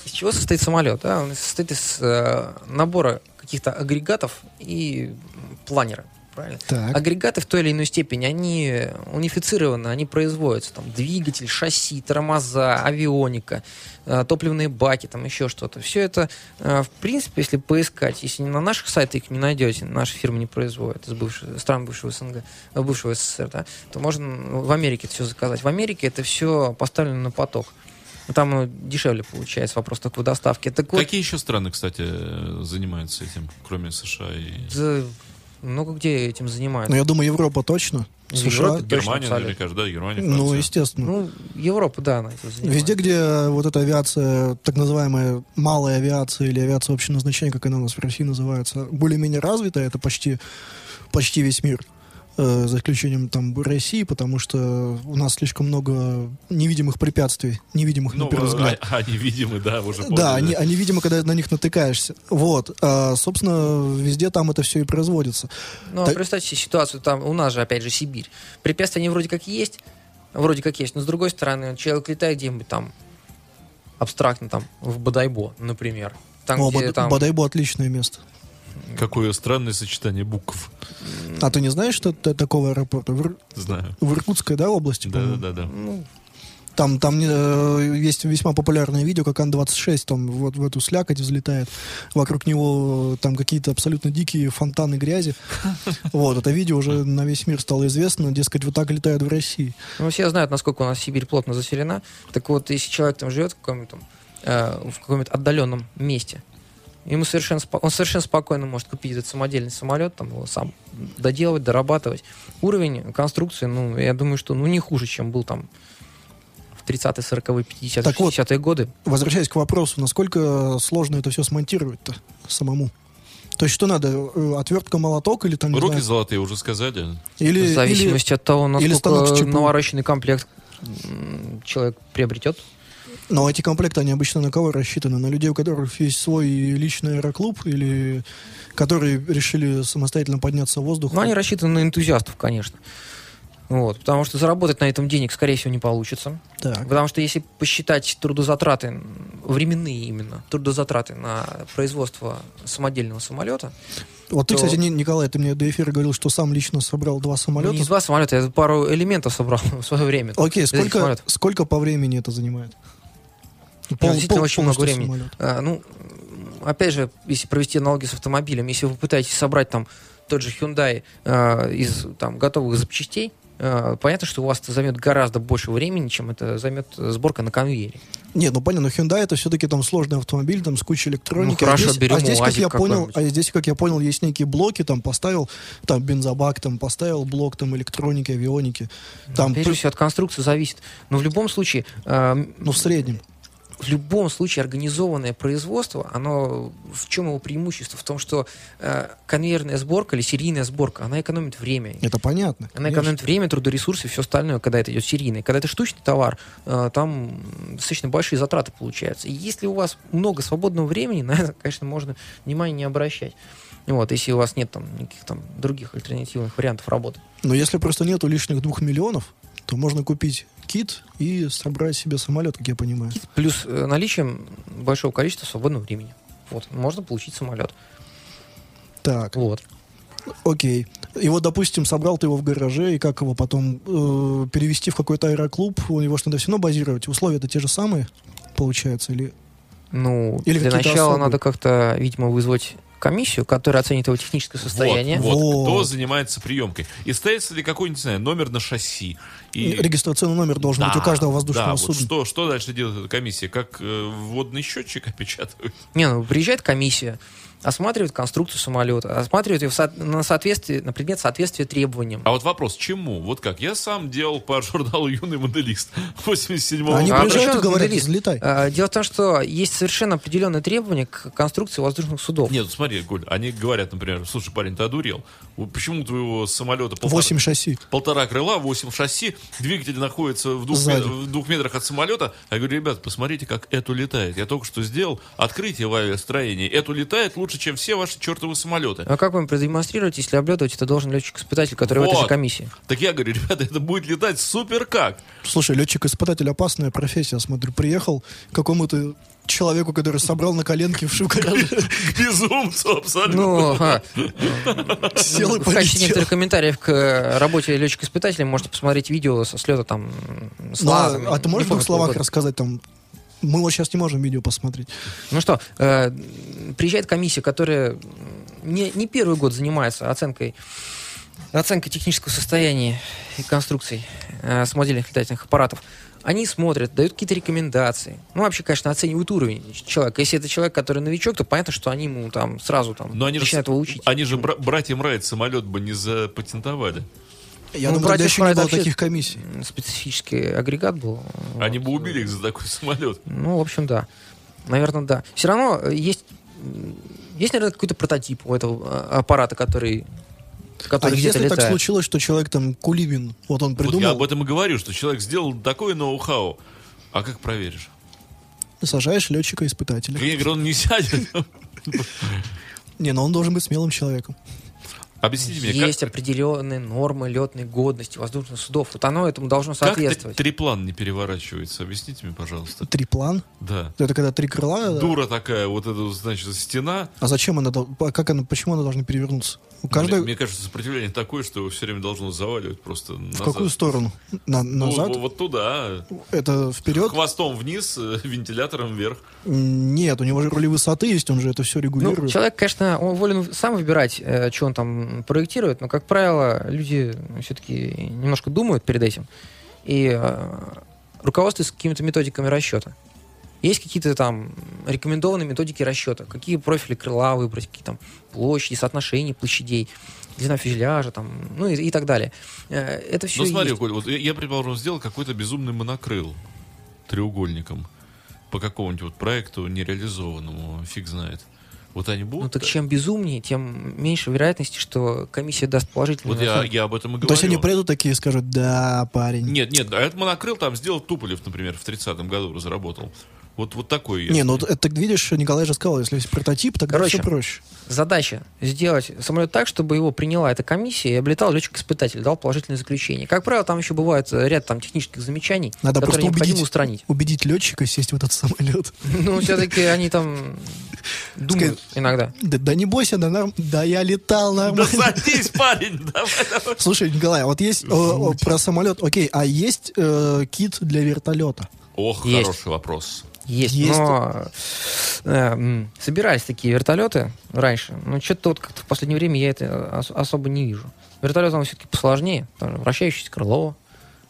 Из чего состоит самолет? Он состоит из э, набора каких-то агрегатов и планера. Правильно? Так. Агрегаты в той или иной степени, они унифицированы, они производятся. Там двигатель, шасси, тормоза, авионика, э, топливные баки, там еще что-то. Все это, э, в принципе, если поискать, если на наших сайтах их не найдете, наши фирмы не производят из бывших, стран бывшего СНГ, э, бывшего СССР, да, то можно в Америке это все заказать. В Америке это все поставлено на поток. Там дешевле получается, вопрос только в доставке. Так вот, Какие еще страны, кстати, занимаются этим, кроме США и... да, много где этим Ну, занимаются. я думаю, Европа точно, В США. Европе точно, Германия, абсолютно. наверняка же, да, Германия, Ну, естественно. Ну, Европа, да, она этим занимается. Везде, где вот эта авиация, так называемая малая авиация или авиация общего назначения, как она у нас в России называется, более-менее развитая, это почти, почти весь мир, э, за исключением там России, потому что у нас слишком много невидимых препятствий, невидимых Ну, на первый взгляд. а- они видимы, да, уже поняли, Да, они, они, видимо, когда на них натыкаешься. Вот. А, собственно, везде там это все и производится. Ну, а Так- представьте себе ситуацию, там у нас же, опять же, Сибирь. Препятствия, они вроде как есть, вроде как есть, но с другой стороны, человек летает где-нибудь там, абстрактно там, в Бодайбо, например. Там, О, где Бад- там... Бодайбо отличное место. Какое странное сочетание букв. А ты не знаешь, что это такого аэропорта? В, Знаю. в Иркутской, да, области, по-моему? Да-да-да. Ну, Там, там э, есть весьма популярное видео, как Ан-26 там вот в эту слякоть взлетает. Вокруг него э, там какие-то абсолютно дикие фонтаны грязи. Вот, это видео уже на весь мир стало известно. Дескать, вот так летают в России. ну, все знают, насколько у нас Сибирь плотно заселена. Так вот, если человек там живет в каком-то э, в каком-то отдаленном месте, ему совершенно, спо- он совершенно спокойно может купить этот самодельный самолет, там его сам доделывать, дорабатывать. Уровень конструкции, ну, я думаю, что ну, не хуже, чем был там в 30-е, 40-е, 50-е, Так вот. 60-е годы. Возвращаясь к вопросу, насколько сложно это все смонтировать-то самому? То есть что надо? э, Отвертка, молоток или там, Руки знаю, золотые уже сказали. или, в зависимости от того, или станок с насколько чипом. навороченный комплект человек приобретет. Но эти комплекты, они обычно на кого рассчитаны? На людей, у которых есть свой личный аэроклуб или которые решили самостоятельно подняться в воздух? Но они рассчитаны на энтузиастов, конечно. Вот, потому что заработать на этом денег, скорее всего, не получится. Так. Потому что если посчитать трудозатраты, временные именно, трудозатраты на производство самодельного самолета, Вот ты, то- кстати, Ни- Николай, ты мне до эфира говорил, что сам лично собрал два ну, самолета. не два самолета, я пару элементов собрал в свое время. Окей, сколько, сколько по времени это занимает? Нет, Пол- пол- очень много времени. самолет. А, ну, опять же, если провести аналогию с автомобилем, если вы пытаетесь собрать там тот же Hyundai а, из там, готовых запчастей, а, понятно, что у вас это займет гораздо больше времени, чем это займет э, сборка на конвейере. Нет, ну понятно, но Hyundai это все-таки там сложный автомобиль, там с кучей электроники. Ну, хорошо, а здесь, берем а здесь, как я понял, а здесь, как я понял, есть некие блоки, там поставил, там бензобак, там поставил блок, там электроники, авионики. Там, Опять же, все от конструкции зависит. Но в любом случае, м, ну, в среднем. В любом случае организованное производство, оно в чем его преимущество? В том, что э, конвейерная сборка или серийная сборка, она экономит время. Это понятно. Она конечно. экономит время, трудоресурсы и все остальное, когда это идет серийный. Когда это штучный товар, э, там достаточно большие затраты получаются. И если у вас много свободного времени, на это, конечно, можно внимание не обращать. Вот, если у вас нет там никаких там других альтернативных вариантов работы. Но если просто нету лишних двух миллионов, то можно купить кит и собрать себе самолет, как я понимаю. Плюс э, наличием большого количества свободного времени. Вот, можно получить самолет. Так, Вот. окей. И вот, допустим, собрал ты его в гараже, и как его потом э, перевести в какой-то аэроклуб, у него же надо все равно базировать. Условия-то те же самые, получается, или... Ну, Или для начала особые? надо как-то, видимо, вызвать комиссию, которая оценит его техническое состояние. Вот, вот, кто Вот. занимается приемкой. И ставится ли какой-нибудь, не знаю, номер на шасси. И... Регистрационный номер должен быть у Да, каждого воздушного да, вот судна. что, что дальше делает эта комиссия? Как э, водный счетчик опечатывают? Не, ну, приезжает комиссия, осматривают конструкцию самолета, осматривают ее в со- на, соответствие, на предмет соответствия требованиям. А вот вопрос, чему? Вот как? Я сам делал по журналу «Юный моделист» 87 Они года. Приезжают и говорят, взлетай. А, Дело в том, что есть совершенно определенные требования к конструкции воздушных судов. Нет, ну смотри, Голь, они говорят, например, слушай, парень, ты одурел. Вот Почему у твоего самолета полтора, 8 шасси. полтора крыла, 8 шасси, двигатель находится в двух, мет- в двух метрах от самолета? Я говорю, ребят, посмотрите, как эту летает. Я только что сделал открытие в авиастроении. Эту летает лучше, чем все ваши чертовы самолеты. А как вам продемонстрировать, если облетывать это должен летчик-испытатель, который в этой Вот. же комиссии? Так я говорю, ребята, это будет летать супер как. Слушай, летчик-испытатель опасная профессия, смотрю. Приехал к какому-то человеку, который собрал на коленке в гараже, К безумцу абсолютно. Ну, а, сел и в качестве некоторых комментариев к э, работе летчика-испытателя можете посмотреть видео со слета там с Ну, а- лазами. а ты можешь в двух словах рассказать там? Мы вот сейчас не можем видео посмотреть. Ну что, э, приезжает комиссия, которая не, не первый год занимается оценкой, оценкой технического состояния и конструкций э, с модельных летательных аппаратов. Они смотрят, дают какие-то рекомендации. Ну, вообще, конечно, оценивают уровень человека. Если это человек, который новичок, то понятно, что они ему там сразу там Но они же, начинают его учить. они же бра- братьям Райт самолет бы не запатентовали. Я Ну, думаю, тогда еще не было таких комиссий. Специфический агрегат был. Они Вот. бы убили их за такой самолет. Ну, в общем, да. Наверное, да. Все равно э, есть, есть, наверное, какой-то прототип у этого э, аппарата, который, который где-то если так летает. случилось, что человек там Кулибин, вот он Вот я придумал, об этом и говорю, что человек сделал такое ноу-хау. А как проверишь? сажаешь летчика-испытателя. Я говорю, он не сядет. Не, но он должен быть смелым человеком. Объясните мне, Есть как, определенные нормы летной годности воздушных судов. Вот оно этому должно как соответствовать. триплан не переворачивается? Объясните мне, пожалуйста. Триплан. Да. Это когда три крыла. Дура такая, вот эта, значит, стена. А зачем она, а как она, почему она должна перевернуться? У Мне, каждой мне кажется, сопротивление такое, что его все время должно заваливать просто в назад. какую сторону? На- Ну, назад? вот туда. Это вперед? Хвостом вниз, э, вентилятором вверх. Нет, у него же роли высоты есть, он же это все Ну, регулирует. человек, конечно, он волен сам выбирать, э, что он там проектирует, но, как правило, люди все-таки немножко думают перед этим и э, руководствуются какими-то методиками расчета. Есть какие-то там рекомендованные методики расчета, какие профили крыла выбрать, какие там площади, соотношения площадей, длина фюзеляжа, там, ну и, и так далее. Э, Это все Ну смотри, Коль, вот я, я, предположим, сделал какой-то безумный монокрыл треугольником по какому-нибудь вот проекту нереализованному, фиг знает. Вот они будут... Ну так чем безумнее, тем меньше вероятности, что комиссия даст положительную Вот я, я об этом и говорю. То есть они придут такие и скажут, да, парень. Нет, нет, а этот монокрыл там сделал Туполев, например, в 30-м году разработал. Вот, вот такой. Не, ну это видишь, Николай же сказал, если есть прототип, тогда Короче, все проще. Задача сделать самолет так, чтобы его приняла эта комиссия и облетал летчик-испытатель, дал положительное заключение. Как правило, там еще бывает э, ряд там технических замечаний, Надо которые просто необходимо убедить, устранить. убедить летчика сесть в этот самолет. Ну, все-таки они там думают иногда. Да, да не бойся, да, норм- да я летал Да нормально. садись, парень. Слушай, Николай, а вот есть о, про самолет, окей, а есть э, кит для вертолета? Ох, Есть. хороший вопрос. Есть, Есть. но э, собирались такие вертолеты раньше, но что-то вот как-то в последнее время я это ос- особо не вижу. Вертолет там все-таки посложнее, там вращающееся крыло,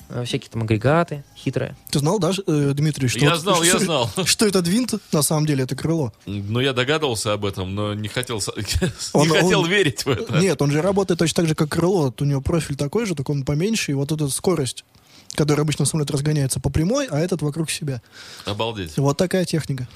э, всякие там агрегаты хитрые. Ты знал, да, э, Дмитрий, что... Я вот- знал, я что- знал. Что этот винт, на самом деле, это крыло. Ну, я догадывался об этом, но не хотел, Он- не хотел он- верить в это. Нет, он же работает точно так же, как крыло. Вот у него профиль такой же, только он поменьше, и вот эта скорость, которая обычно самолет разгоняется по прямой, а этот вокруг себя. Обалдеть. Вот такая техника.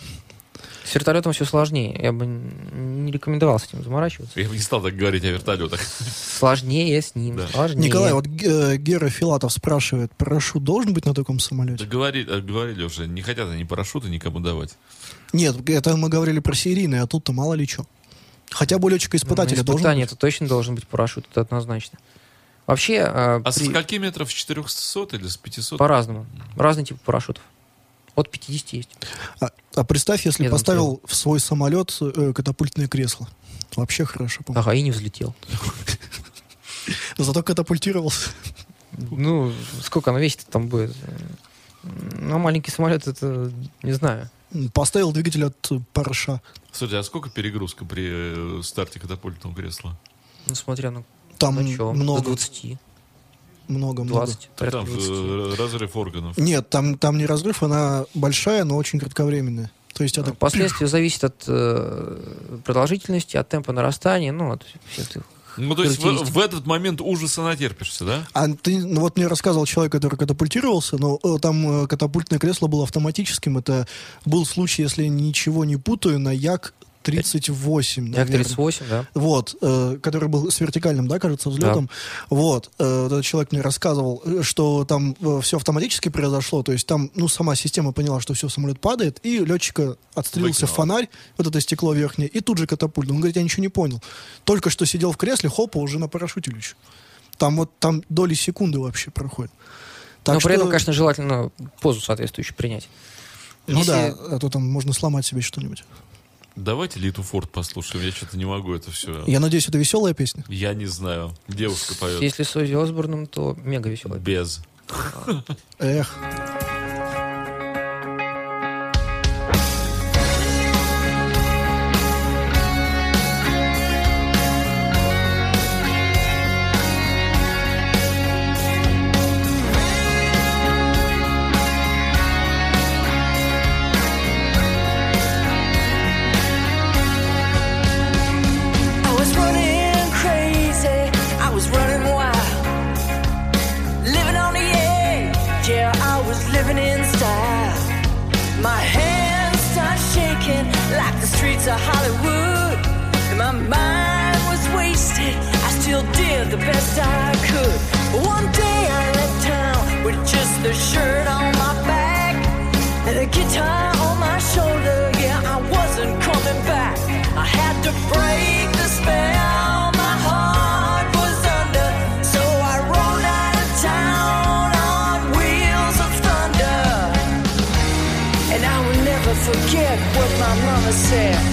С вертолетом все сложнее. Я бы не рекомендовал с этим заморачиваться. Я бы не стал так говорить о вертолетах. Сложнее с ним. Да. Сложнее. Николай, вот э, Гера Филатов спрашивает, парашют должен быть на таком Да самолете? говорили, э, говорили уже, не хотят они парашюты никому давать. Нет, это мы говорили про серийный, а тут-то мало ли что. Хотя бы летчика-испытателя Ну, должен испытание быть. это точно должен быть парашют, это однозначно. Вообще, э, А со при- скольки метров? С 400 или с 500? по-разному. Разные типы парашютов. От 50 есть. А, а представь, если Я там поставил в свой самолет э, катапультное кресло. Вообще хорошо. по-моему. Ага, и не взлетел. Зато катапультировался. Ну, сколько оно весит там будет? Ну, маленький самолет, это, не знаю. Поставил двигатель от параша. Слушайте, а сколько перегрузка при э, старте катапультного кресла? Ну, смотря на, Там на чё, много, до 20, много, много. 20, Так порядка там же 20. э, разрыв органов. Нет, там, там не разрыв, она большая, но очень кратковременная. То есть это... Последствия зависят от э, продолжительности, от темпа нарастания, ну, от всех этих Ну, то есть в, в этот момент ужаса натерпишься, да? А ты, ну вот мне рассказывал человек, который катапультировался, но э, там э, катапультное кресло было автоматическим. Это был случай, если я ничего не путаю, на Як 38. Як 38, да. Вот, э, который был с вертикальным, да, кажется, взлетом. Вот, э, этот человек мне рассказывал, э, что там все автоматически произошло, то есть там, ну, сама система поняла, что все, самолет падает, и летчика отстрелился Выкинуло. фонарь, вот это стекло верхнее, и тут же катапульт. Он говорит, я ничего не понял. Только что сидел в кресле, хопа, уже на парашюте лечу. Там вот, там доли секунды вообще проходит. Так Но что, при этом, конечно, желательно позу соответствующую принять. ну если- да, а то там можно сломать себе что-нибудь. Давайте Литу Форд послушаем. Я что-то не могу это все. Я надеюсь, это веселая песня. Я не знаю. Девушка поет. Если с Оззи Осборном, то мега веселый. Без. Эх. The best I could. One day I left town with just the shirt on my back and a guitar on my shoulder. Yeah, I wasn't coming back. I had to break the spell. My heart was under, so I rolled out of town on wheels of thunder. And I will never forget what my mama said. Said,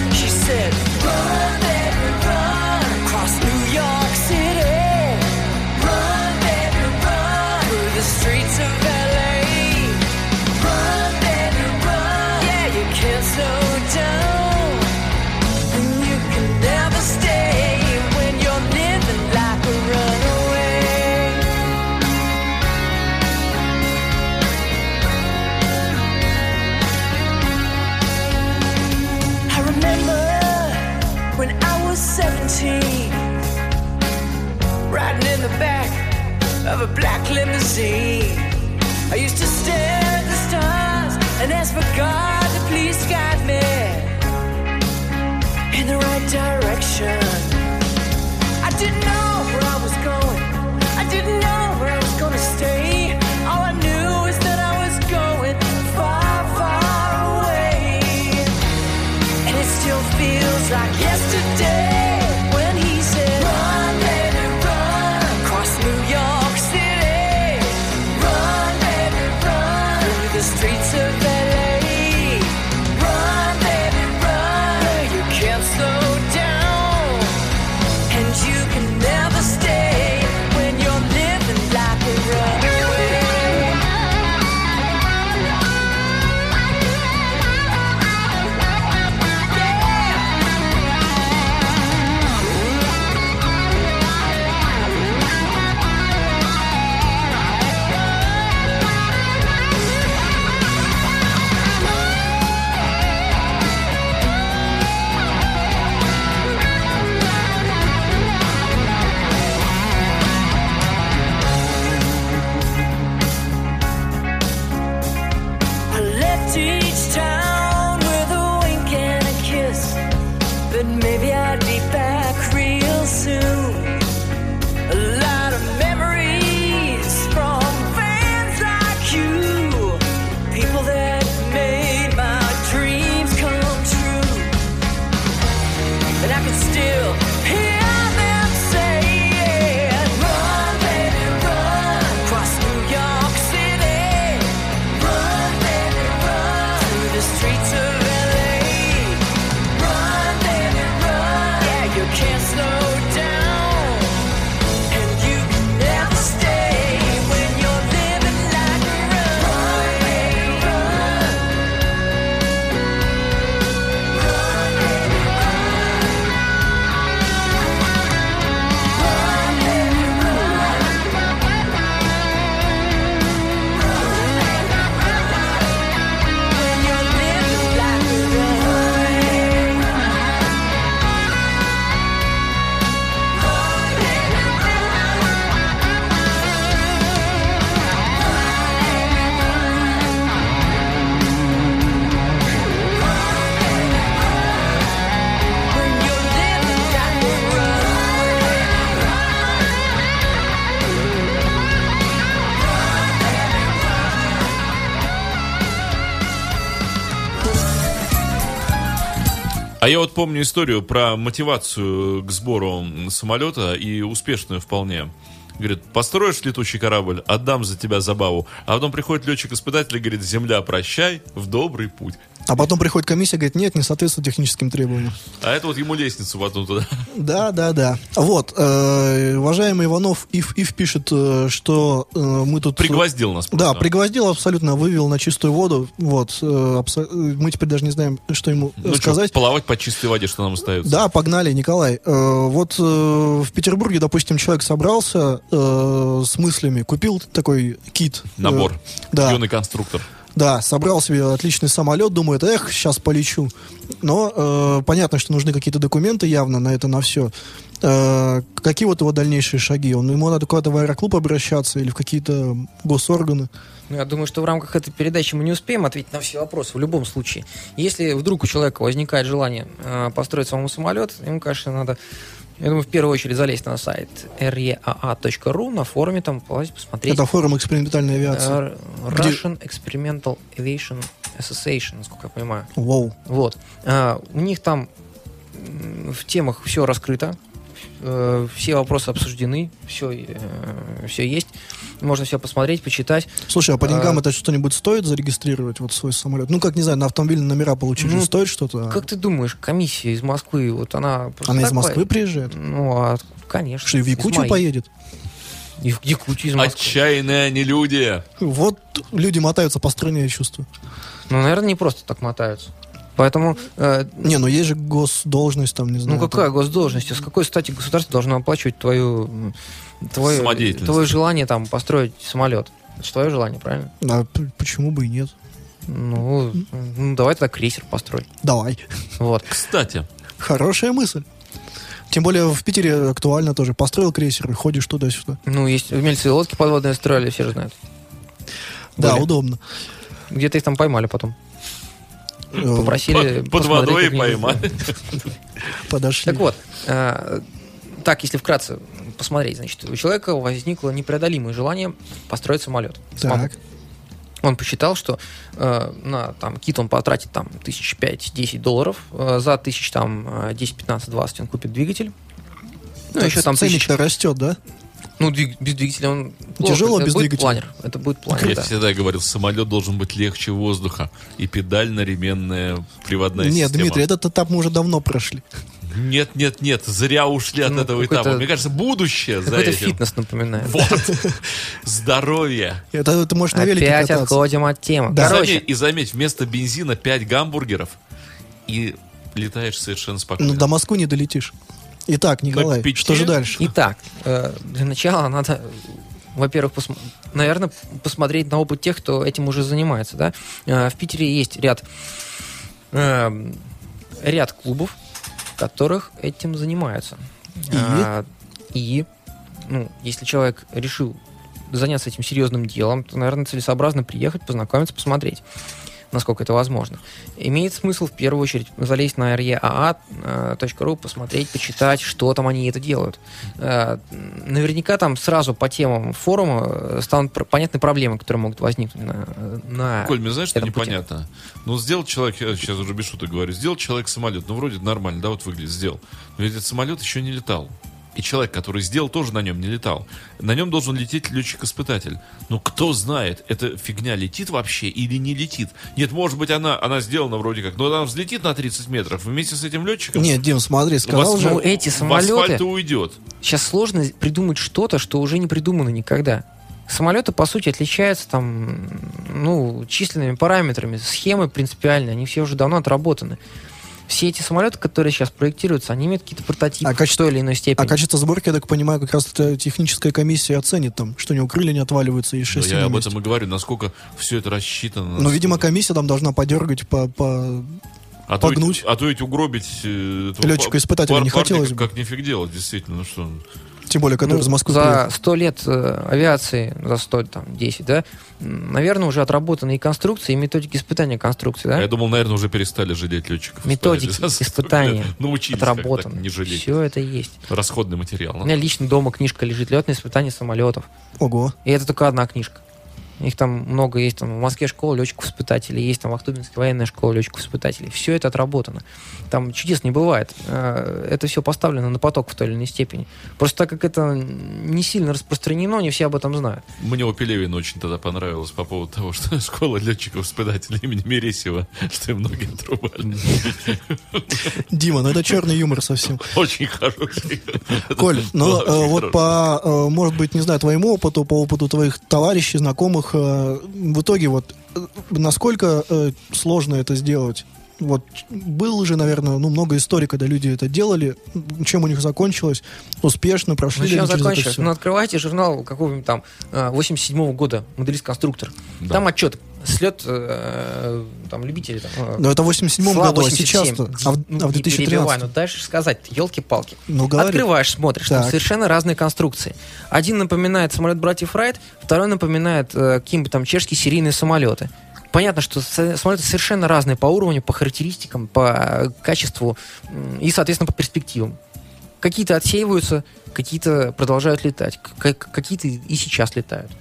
I used to stare at the stars and ask for God А я вот помню историю про мотивацию к сбору самолета и успешную вполне. Говорит, построишь летучий корабль, отдам за тебя забаву. А потом приходит летчик-испытатель и говорит, земля, прощай, в добрый путь. А потом приходит комиссия говорит, нет, не соответствует техническим требованиям. А это вот ему лестницу потом туда. Да, да, да. Вот, э, уважаемый Иванов Ив, Ив пишет, э, что э, мы тут... Пригвоздил нас Да, пригвоздил абсолютно, вывел на чистую воду. Вот, э, абсо- мы теперь даже не знаем, что ему Ну что, сказать. плавать по чистой воде, что нам остается. Да, погнали, Николай. Э, вот э, в Петербурге, допустим, человек собрался э, с мыслями, купил такой кит. э, Набор. да. Юный конструктор. Да, собрал себе отличный самолет, думает, эх, сейчас полечу. Но э, понятно, что нужны какие-то документы явно на это, на все. Э, какие вот его дальнейшие шаги? Он, ему надо куда-то в аэроклуб обращаться или в какие-то госорганы? Ну, я думаю, что в рамках этой передачи мы не успеем ответить на все вопросы в любом случае. Если вдруг у человека возникает желание э, построить самому самолет, ему, конечно, надо, я думаю, в первую очередь залезть на сайт reaa.ru, на форуме там полазить, посмотреть. Это форум экспериментальной авиации. Russian Experimental Aviation Association, насколько я понимаю. Воу. Вот. А, у них там в темах все раскрыто, э, все вопросы обсуждены, все, все есть. Можно все посмотреть, почитать. Слушай, а по деньгам А- это что-нибудь стоит зарегистрировать, вот свой самолет? Ну, как, не знаю, на автомобильные номера получить же Ну, стоит что-то? а? Как ты думаешь, комиссия из Москвы, вот она... просто Она из Москвы по- приезжает? Ну, а, конечно. Что, и в Якутию поедет? И в Якутию из Москвы. Отчаянные они люди. Вот люди мотаются по стране, я чувствую. Ну, наверное, не просто так мотаются. Поэтому, э, Не, ну есть же госдолжность там, не знаю. ну какая там. госдолжность? С какой стати государство должно оплачивать твою, м, твое, желание там построить самолет? Это же твое желание, правильно? А п- почему бы и нет? Ну, ну, давай тогда крейсер построй. Давай. Вот. Кстати, Хорошая мысль. Тем более в Питере актуально тоже. Построил крейсер и ходишь туда-сюда. Ну, есть умельцы лодки подводные строили, все же знают. Да, Были. удобно. Где-то их там поймали потом. Э, Попросили под, водой поймали. Подошли. Так вот, э, так, если вкратце посмотреть, значит, у человека возникло непреодолимое желание построить самолет. Так. Он посчитал, что э, на там, кит он потратит там тысяч пять-десять долларов, э, за тысяч там э, 10, 15, 20 он купит двигатель. Ну, Так еще там тысяч... растет, да? Ну, двиг- без двигателя он... плохо. Тяжело Это без будет двигателя. планер. Это будет планер, Я да. всегда говорил, самолет должен быть легче воздуха. И педально-ременная приводная Нет, система. Дмитрий, этот этап мы уже давно прошли. Нет, нет, нет, зря ушли от Ну, этого этапа. Мне кажется, будущее за этим. фитнес напоминает. Вот. Здоровье. Это ты можешь на велике Опять кататься. отходим от темы. И Короче, заметь, и заметь, вместо бензина 5 гамбургеров и летаешь совершенно спокойно. Ну, до Москвы не долетишь. Итак, Николай, пяти? что же дальше? Итак, э, для начала надо, во-первых, пос- наверное, посмотреть на опыт тех, кто этим уже занимается. Да? Э, В Питере есть ряд, э, ряд клубов, которых этим занимаются. И? А, и, ну, если человек решил заняться этим серьезным делом, то, наверное, целесообразно приехать, познакомиться, посмотреть, насколько это возможно. Имеет смысл в первую очередь залезть на reaa.ru, посмотреть, почитать, что там они это делают. Э, Наверняка там сразу по темам форума э, станут понятны проблемы, которые могут возникнуть на, на Коль, мне знаешь, что этом пути. непонятно? Ну, сделал человек, я сейчас уже без шуток говорю, сделал человек самолет, ну, вроде нормально, да, вот выглядит, сделал. Но ведь этот самолет еще не летал. И человек, который сделал, тоже на нем не летал. На нем должен лететь летчик-испытатель. Ну, кто знает, эта фигня летит вообще или не летит? Нет, может быть, она, она сделана вроде как, но она взлетит на 30 метров вместе с этим летчиком. Нет, Дим, смотри, сказал же... Ну, эти в асфальт самолеты... уйдет. Сейчас сложно придумать что-то, что уже не придумано никогда. Самолеты, по сути, отличаются там, ну, численными параметрами, схемы принципиальные, они все уже давно отработаны. Все эти самолеты, которые сейчас проектируются, они имеют какие-то прототипы А в качество- той или иной степени. А качество сборки, я так понимаю, как раз эта техническая комиссия оценит там, что у него крылья не отваливаются и шасси я об месте. этом и говорю, насколько все это рассчитано. Но, видимо, насколько- комиссия там должна подергать по, по... А то, погнуть. ведь, а то ведь угробить э, этого Летчика-испытателя не хотелось как, бы. как нифиг делать, действительно. Ну что, Тем более, который Ну, из Москвы за. 100 лет э, авиации, за 100, там, 10, да, наверное, уже отработаны и конструкции, и методики испытания конструкции, да? Я думал, наверное, уже перестали жалеть летчиков. Методики испытания Научились отработаны. не жалеть. Все это есть. Расходный материал. У меня лично дома книжка лежит «Летные испытания самолетов». Ого. И это только одна книжка. Их там много есть. Там в Москве школа летчиков-испытателей, есть там в Ахтубинске военная школа летчиков-испытателей. Все это отработано. Там чудес не бывает. Э, Это все поставлено на поток в той или иной степени. Просто так как это не сильно распространено, не все об этом знают. Мне у Пелевина очень тогда понравилось по поводу того, что школа летчиков-испытателей имени Мересева, что им ноги отрубали. Дима, ну это черный юмор совсем. Очень хороший. Коль, ну э, вот по, э, может быть, не знаю, твоему опыту, по опыту твоих товарищей, знакомых, в итоге вот э, насколько э, сложно это сделать? Вот было же, наверное, ну, много историй, когда люди это делали, чем у них закончилось, успешно прошли Ну, чем закончилось? Ну, открывайте журнал какого-нибудь там 87 года, моделист-конструктор. Там отчет, слет э, там любителей. Там, э, Но это в 87-м СЛА году, а 87. сейчас-то, а в, Ну, а в не перебивай, 2013 ну дальше сказать, елки-палки. Ну, говори. Открываешь, смотришь, там совершенно разные конструкции. Один напоминает самолет братьев Райт, второй напоминает э, какие-нибудь там чешские серийные самолеты. Понятно, что самолеты совершенно разные по уровню, по характеристикам, по э, качеству и, соответственно, по перспективам. Какие-то отсеиваются, какие-то продолжают летать, какие-то и сейчас летают.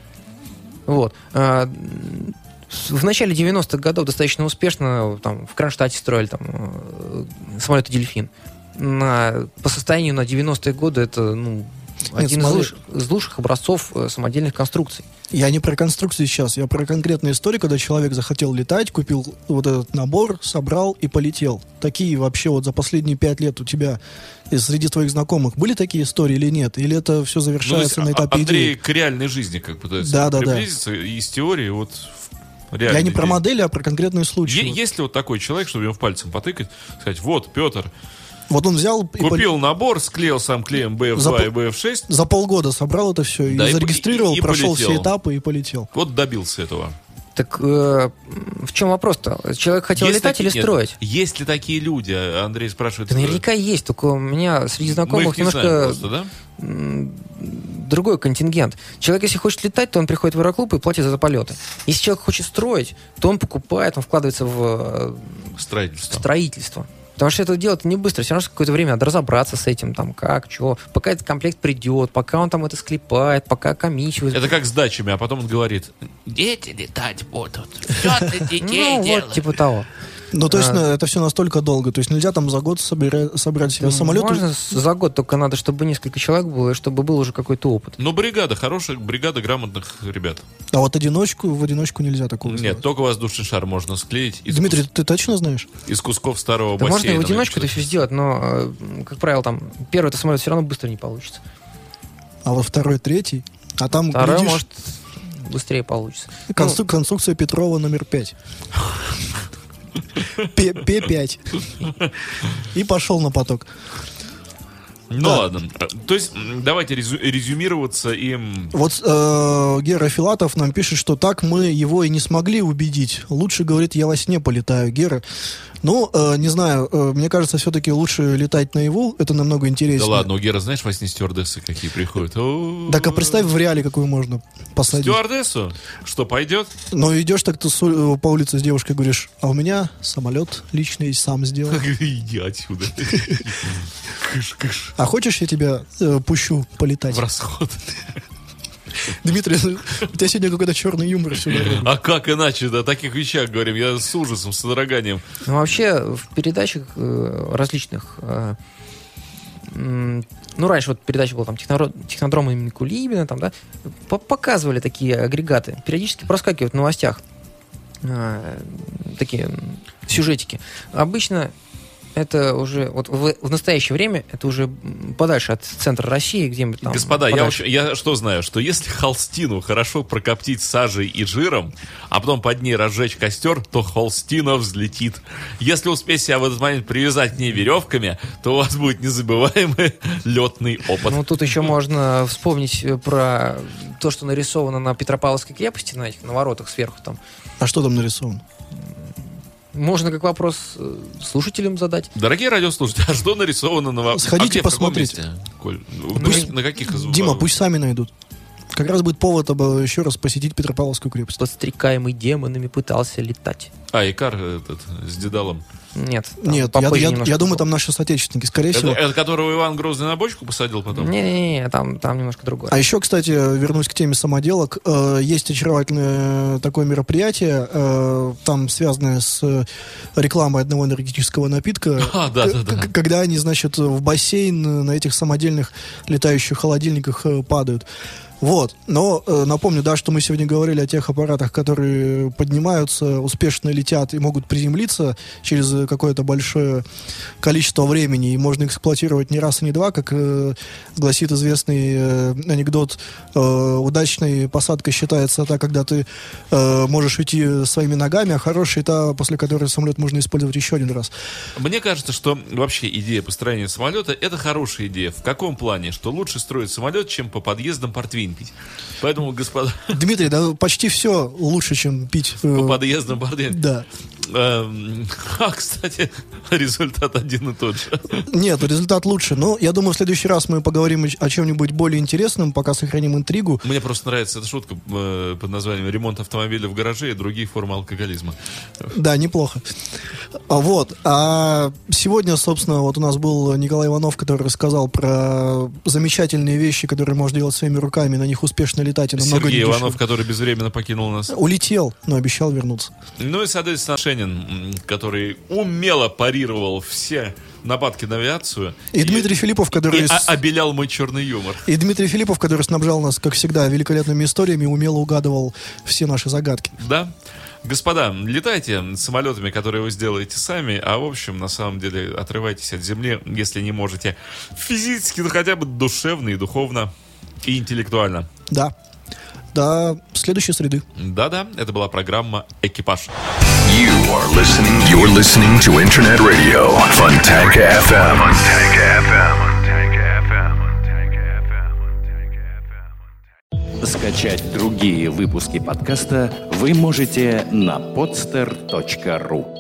Вот. А, В начале 90-х годов достаточно успешно там, в Кронштадте строили там, э, самолеты «Дельфин». На, по состоянию на 90-е годы это ну, один из смотри. лучших, из лучших образцов э, самодельных конструкций. Я не про конструкции сейчас, я про конкретную историю, когда человек захотел летать, купил вот этот набор, собрал и полетел. Такие вообще вот за последние пять лет у тебя и среди твоих знакомых были такие истории или нет? Или это все Ну, завершается есть, на а- этапе Андрей идеи? к реальной жизни как пытается Да, да, да. приблизиться из теории вот в Я реальный не про модели, а про конкретные случаи. Е- Есть ли вот такой человек, чтобы ему в пальцем потыкать, сказать, вот, Петр, Вот он взял и купил набор, склеил сам клеем BF2 Запо- и BF6, пол- за полгода собрал это все и Да, и зарегистрировал, и- и прошел полетел. все этапы и полетел. вот добился этого. Так э, в чем вопрос-то? Человек хотел Есть летать такие- или нет, строить? Есть ли такие люди? Андрей спрашивает. Да наверняка есть, только у меня среди Мы знакомых их не знаем немножко просто, да? другой контингент. Человек, если хочет летать, то он приходит в аэроклуб и платит за полеты. Если человек хочет строить, то он покупает, он вкладывается в э, Строительство. строительство. Потому что это делать не быстро, все равно какое-то время надо разобраться с этим, там, как, что, пока этот комплект придет, пока он там это склепает, пока комиссию... Это как с дачами, а потом он говорит, дети летать будут. Что ты детей ну, вот, типа того. Ну, то есть А. ну, это все настолько долго. То есть нельзя там за год собира- собрать себе самолет. Можно за год, только надо, чтобы несколько человек было, и чтобы был уже какой-то опыт. Ну, бригада, хорошая бригада грамотных ребят. А вот одиночку, в одиночку нельзя такого Нет, сделать. только воздушный шар можно склеить из, Дмитрий, кус- ты точно знаешь? из кусков старого Да можно и бассейна. в одиночку это все сделать, но, э, как правило, там, первый это самолет все равно быстро не получится. А вот второй, третий. А там, Второй, глядишь, может, быстрее получится. констру- конструкция Петрова номер 5. П5. И пошел на поток. Ну Да. ладно. То есть, давайте резю- резюмироваться и... Вот э, Гера Филатов нам пишет, что так мы его и не смогли убедить. Лучше, говорит, я во сне полетаю, Гера. Ну, э, не знаю, э, мне кажется, все-таки лучше летать наяву, это намного интереснее. Да ладно, у Гера, знаешь, во сне стюардессы какие приходят? Так а представь в реале, какую можно посадить. Стюардессу? Что, пойдет? Но идешь так ты у- по улице с девушкой говоришь, а у меня самолет личный сам сделал. Иди отсюда. Кыш, кыш. А хочешь, я тебя э, пущу полетать? В расход. Дмитрий, у тебя сегодня какой-то черный юмор всю дорогу. А как иначе, да, о таких вещах говорим? Я с ужасом, с содроганием. Ну, вообще, в передачах э, различных... э, ну, раньше вот передача была там «Техноро- «Технодром» имени Кулибина, там, да, по- показывали такие агрегаты. Периодически проскакивают в новостях э, такие сюжетики. Обычно это уже, вот в, в настоящее время, это уже подальше от центра России, где-нибудь там. Господа, я, подальше. вообще- я что знаю, что если холстину хорошо прокоптить сажей и жиром, а потом под ней разжечь костер, то холстина взлетит. Если успеть себя в этот момент привязать к ней веревками, то у вас будет незабываемый летный опыт. Ну, тут еще можно вспомнить э, про то, что нарисовано на Петропавловской крепости, на этих, на воротах сверху там. А что там нарисовано? Можно как вопрос э, слушателям задать. Дорогие радиослушатели, а что нарисовано на... во- Сходите, а посмотрите. Коль? Ну, пусть- на каких из- Дима, пусть сами найдут. как раз будет повод об- еще раз посетить Петропавловскую крепость. Подстрекаемый демонами пытался летать. А, Икар этот, с Дедалом. Нет. там Нет, я, я- я думаю, там наши соотечественники, скорее Это, всего. это которого Иван Грозный на бочку посадил потом? Не-не-не, там, там немножко другое. А еще, кстати, вернусь к теме самоделок. Э, Есть очаровательное такое мероприятие, э, там связанное с рекламой одного энергетического напитка. А, да, да, да. Когда они, значит, в бассейн на этих самодельных летающих холодильниках э, падают. Вот. Но э, напомню, да, что мы сегодня говорили о тех аппаратах, которые поднимаются, успешно летят и могут приземлиться через э, какое-то большое количество времени, и можно эксплуатировать не раз и не два, как э, гласит известный э, анекдот, э, удачной посадкой считается та, когда ты э, можешь уйти своими ногами, а хорошая та, после которой самолет можно использовать еще один раз. Мне кажется, что вообще идея построения самолета это хорошая идея. В каком плане? Что лучше строить самолет, чем по подъездам портвейн пить. Поэтому, господа, Дмитрий, да почти все лучше, чем пить. э, по подъездам портвейн. да. Эм, А, кстати, результат один и тот же. Нет, результат лучше. Но я думаю, в следующий раз мы поговорим о чем-нибудь более интересном, пока сохраним интригу. Мне просто нравится эта шутка э, под названием «Ремонт автомобиля в гараже и другие формы алкоголизма». Да, неплохо. А Вот. А сегодня, собственно, вот у нас был Николай Иванов, который рассказал про замечательные вещи, которые можно делать своими руками, на них успешно летать и Сергей. Иванов, который безвременно покинул нас. Улетел, но обещал вернуться. Ну и, соответственно, Шенин, м, который умело парировал все нападки на авиацию. И Дмитрий Филиппов, который... и с- обелял мой черный юмор. И Дмитрий Филиппов, который снабжал нас, как всегда, великолепными историями, умело угадывал все наши загадки. Да? Господа, летайте самолетами, которые вы сделаете сами, а в общем, на самом деле, отрывайтесь от земли, если не можете физически, но хотя бы душевно и духовно и интеллектуально. Да. До следующей среды. Да-да, это была программа «Экипаж». You are listening. You're listening to Internet Radio, Funtank FM. Funtank FM. Скачать другие выпуски подкаста вы можете на podster.ru.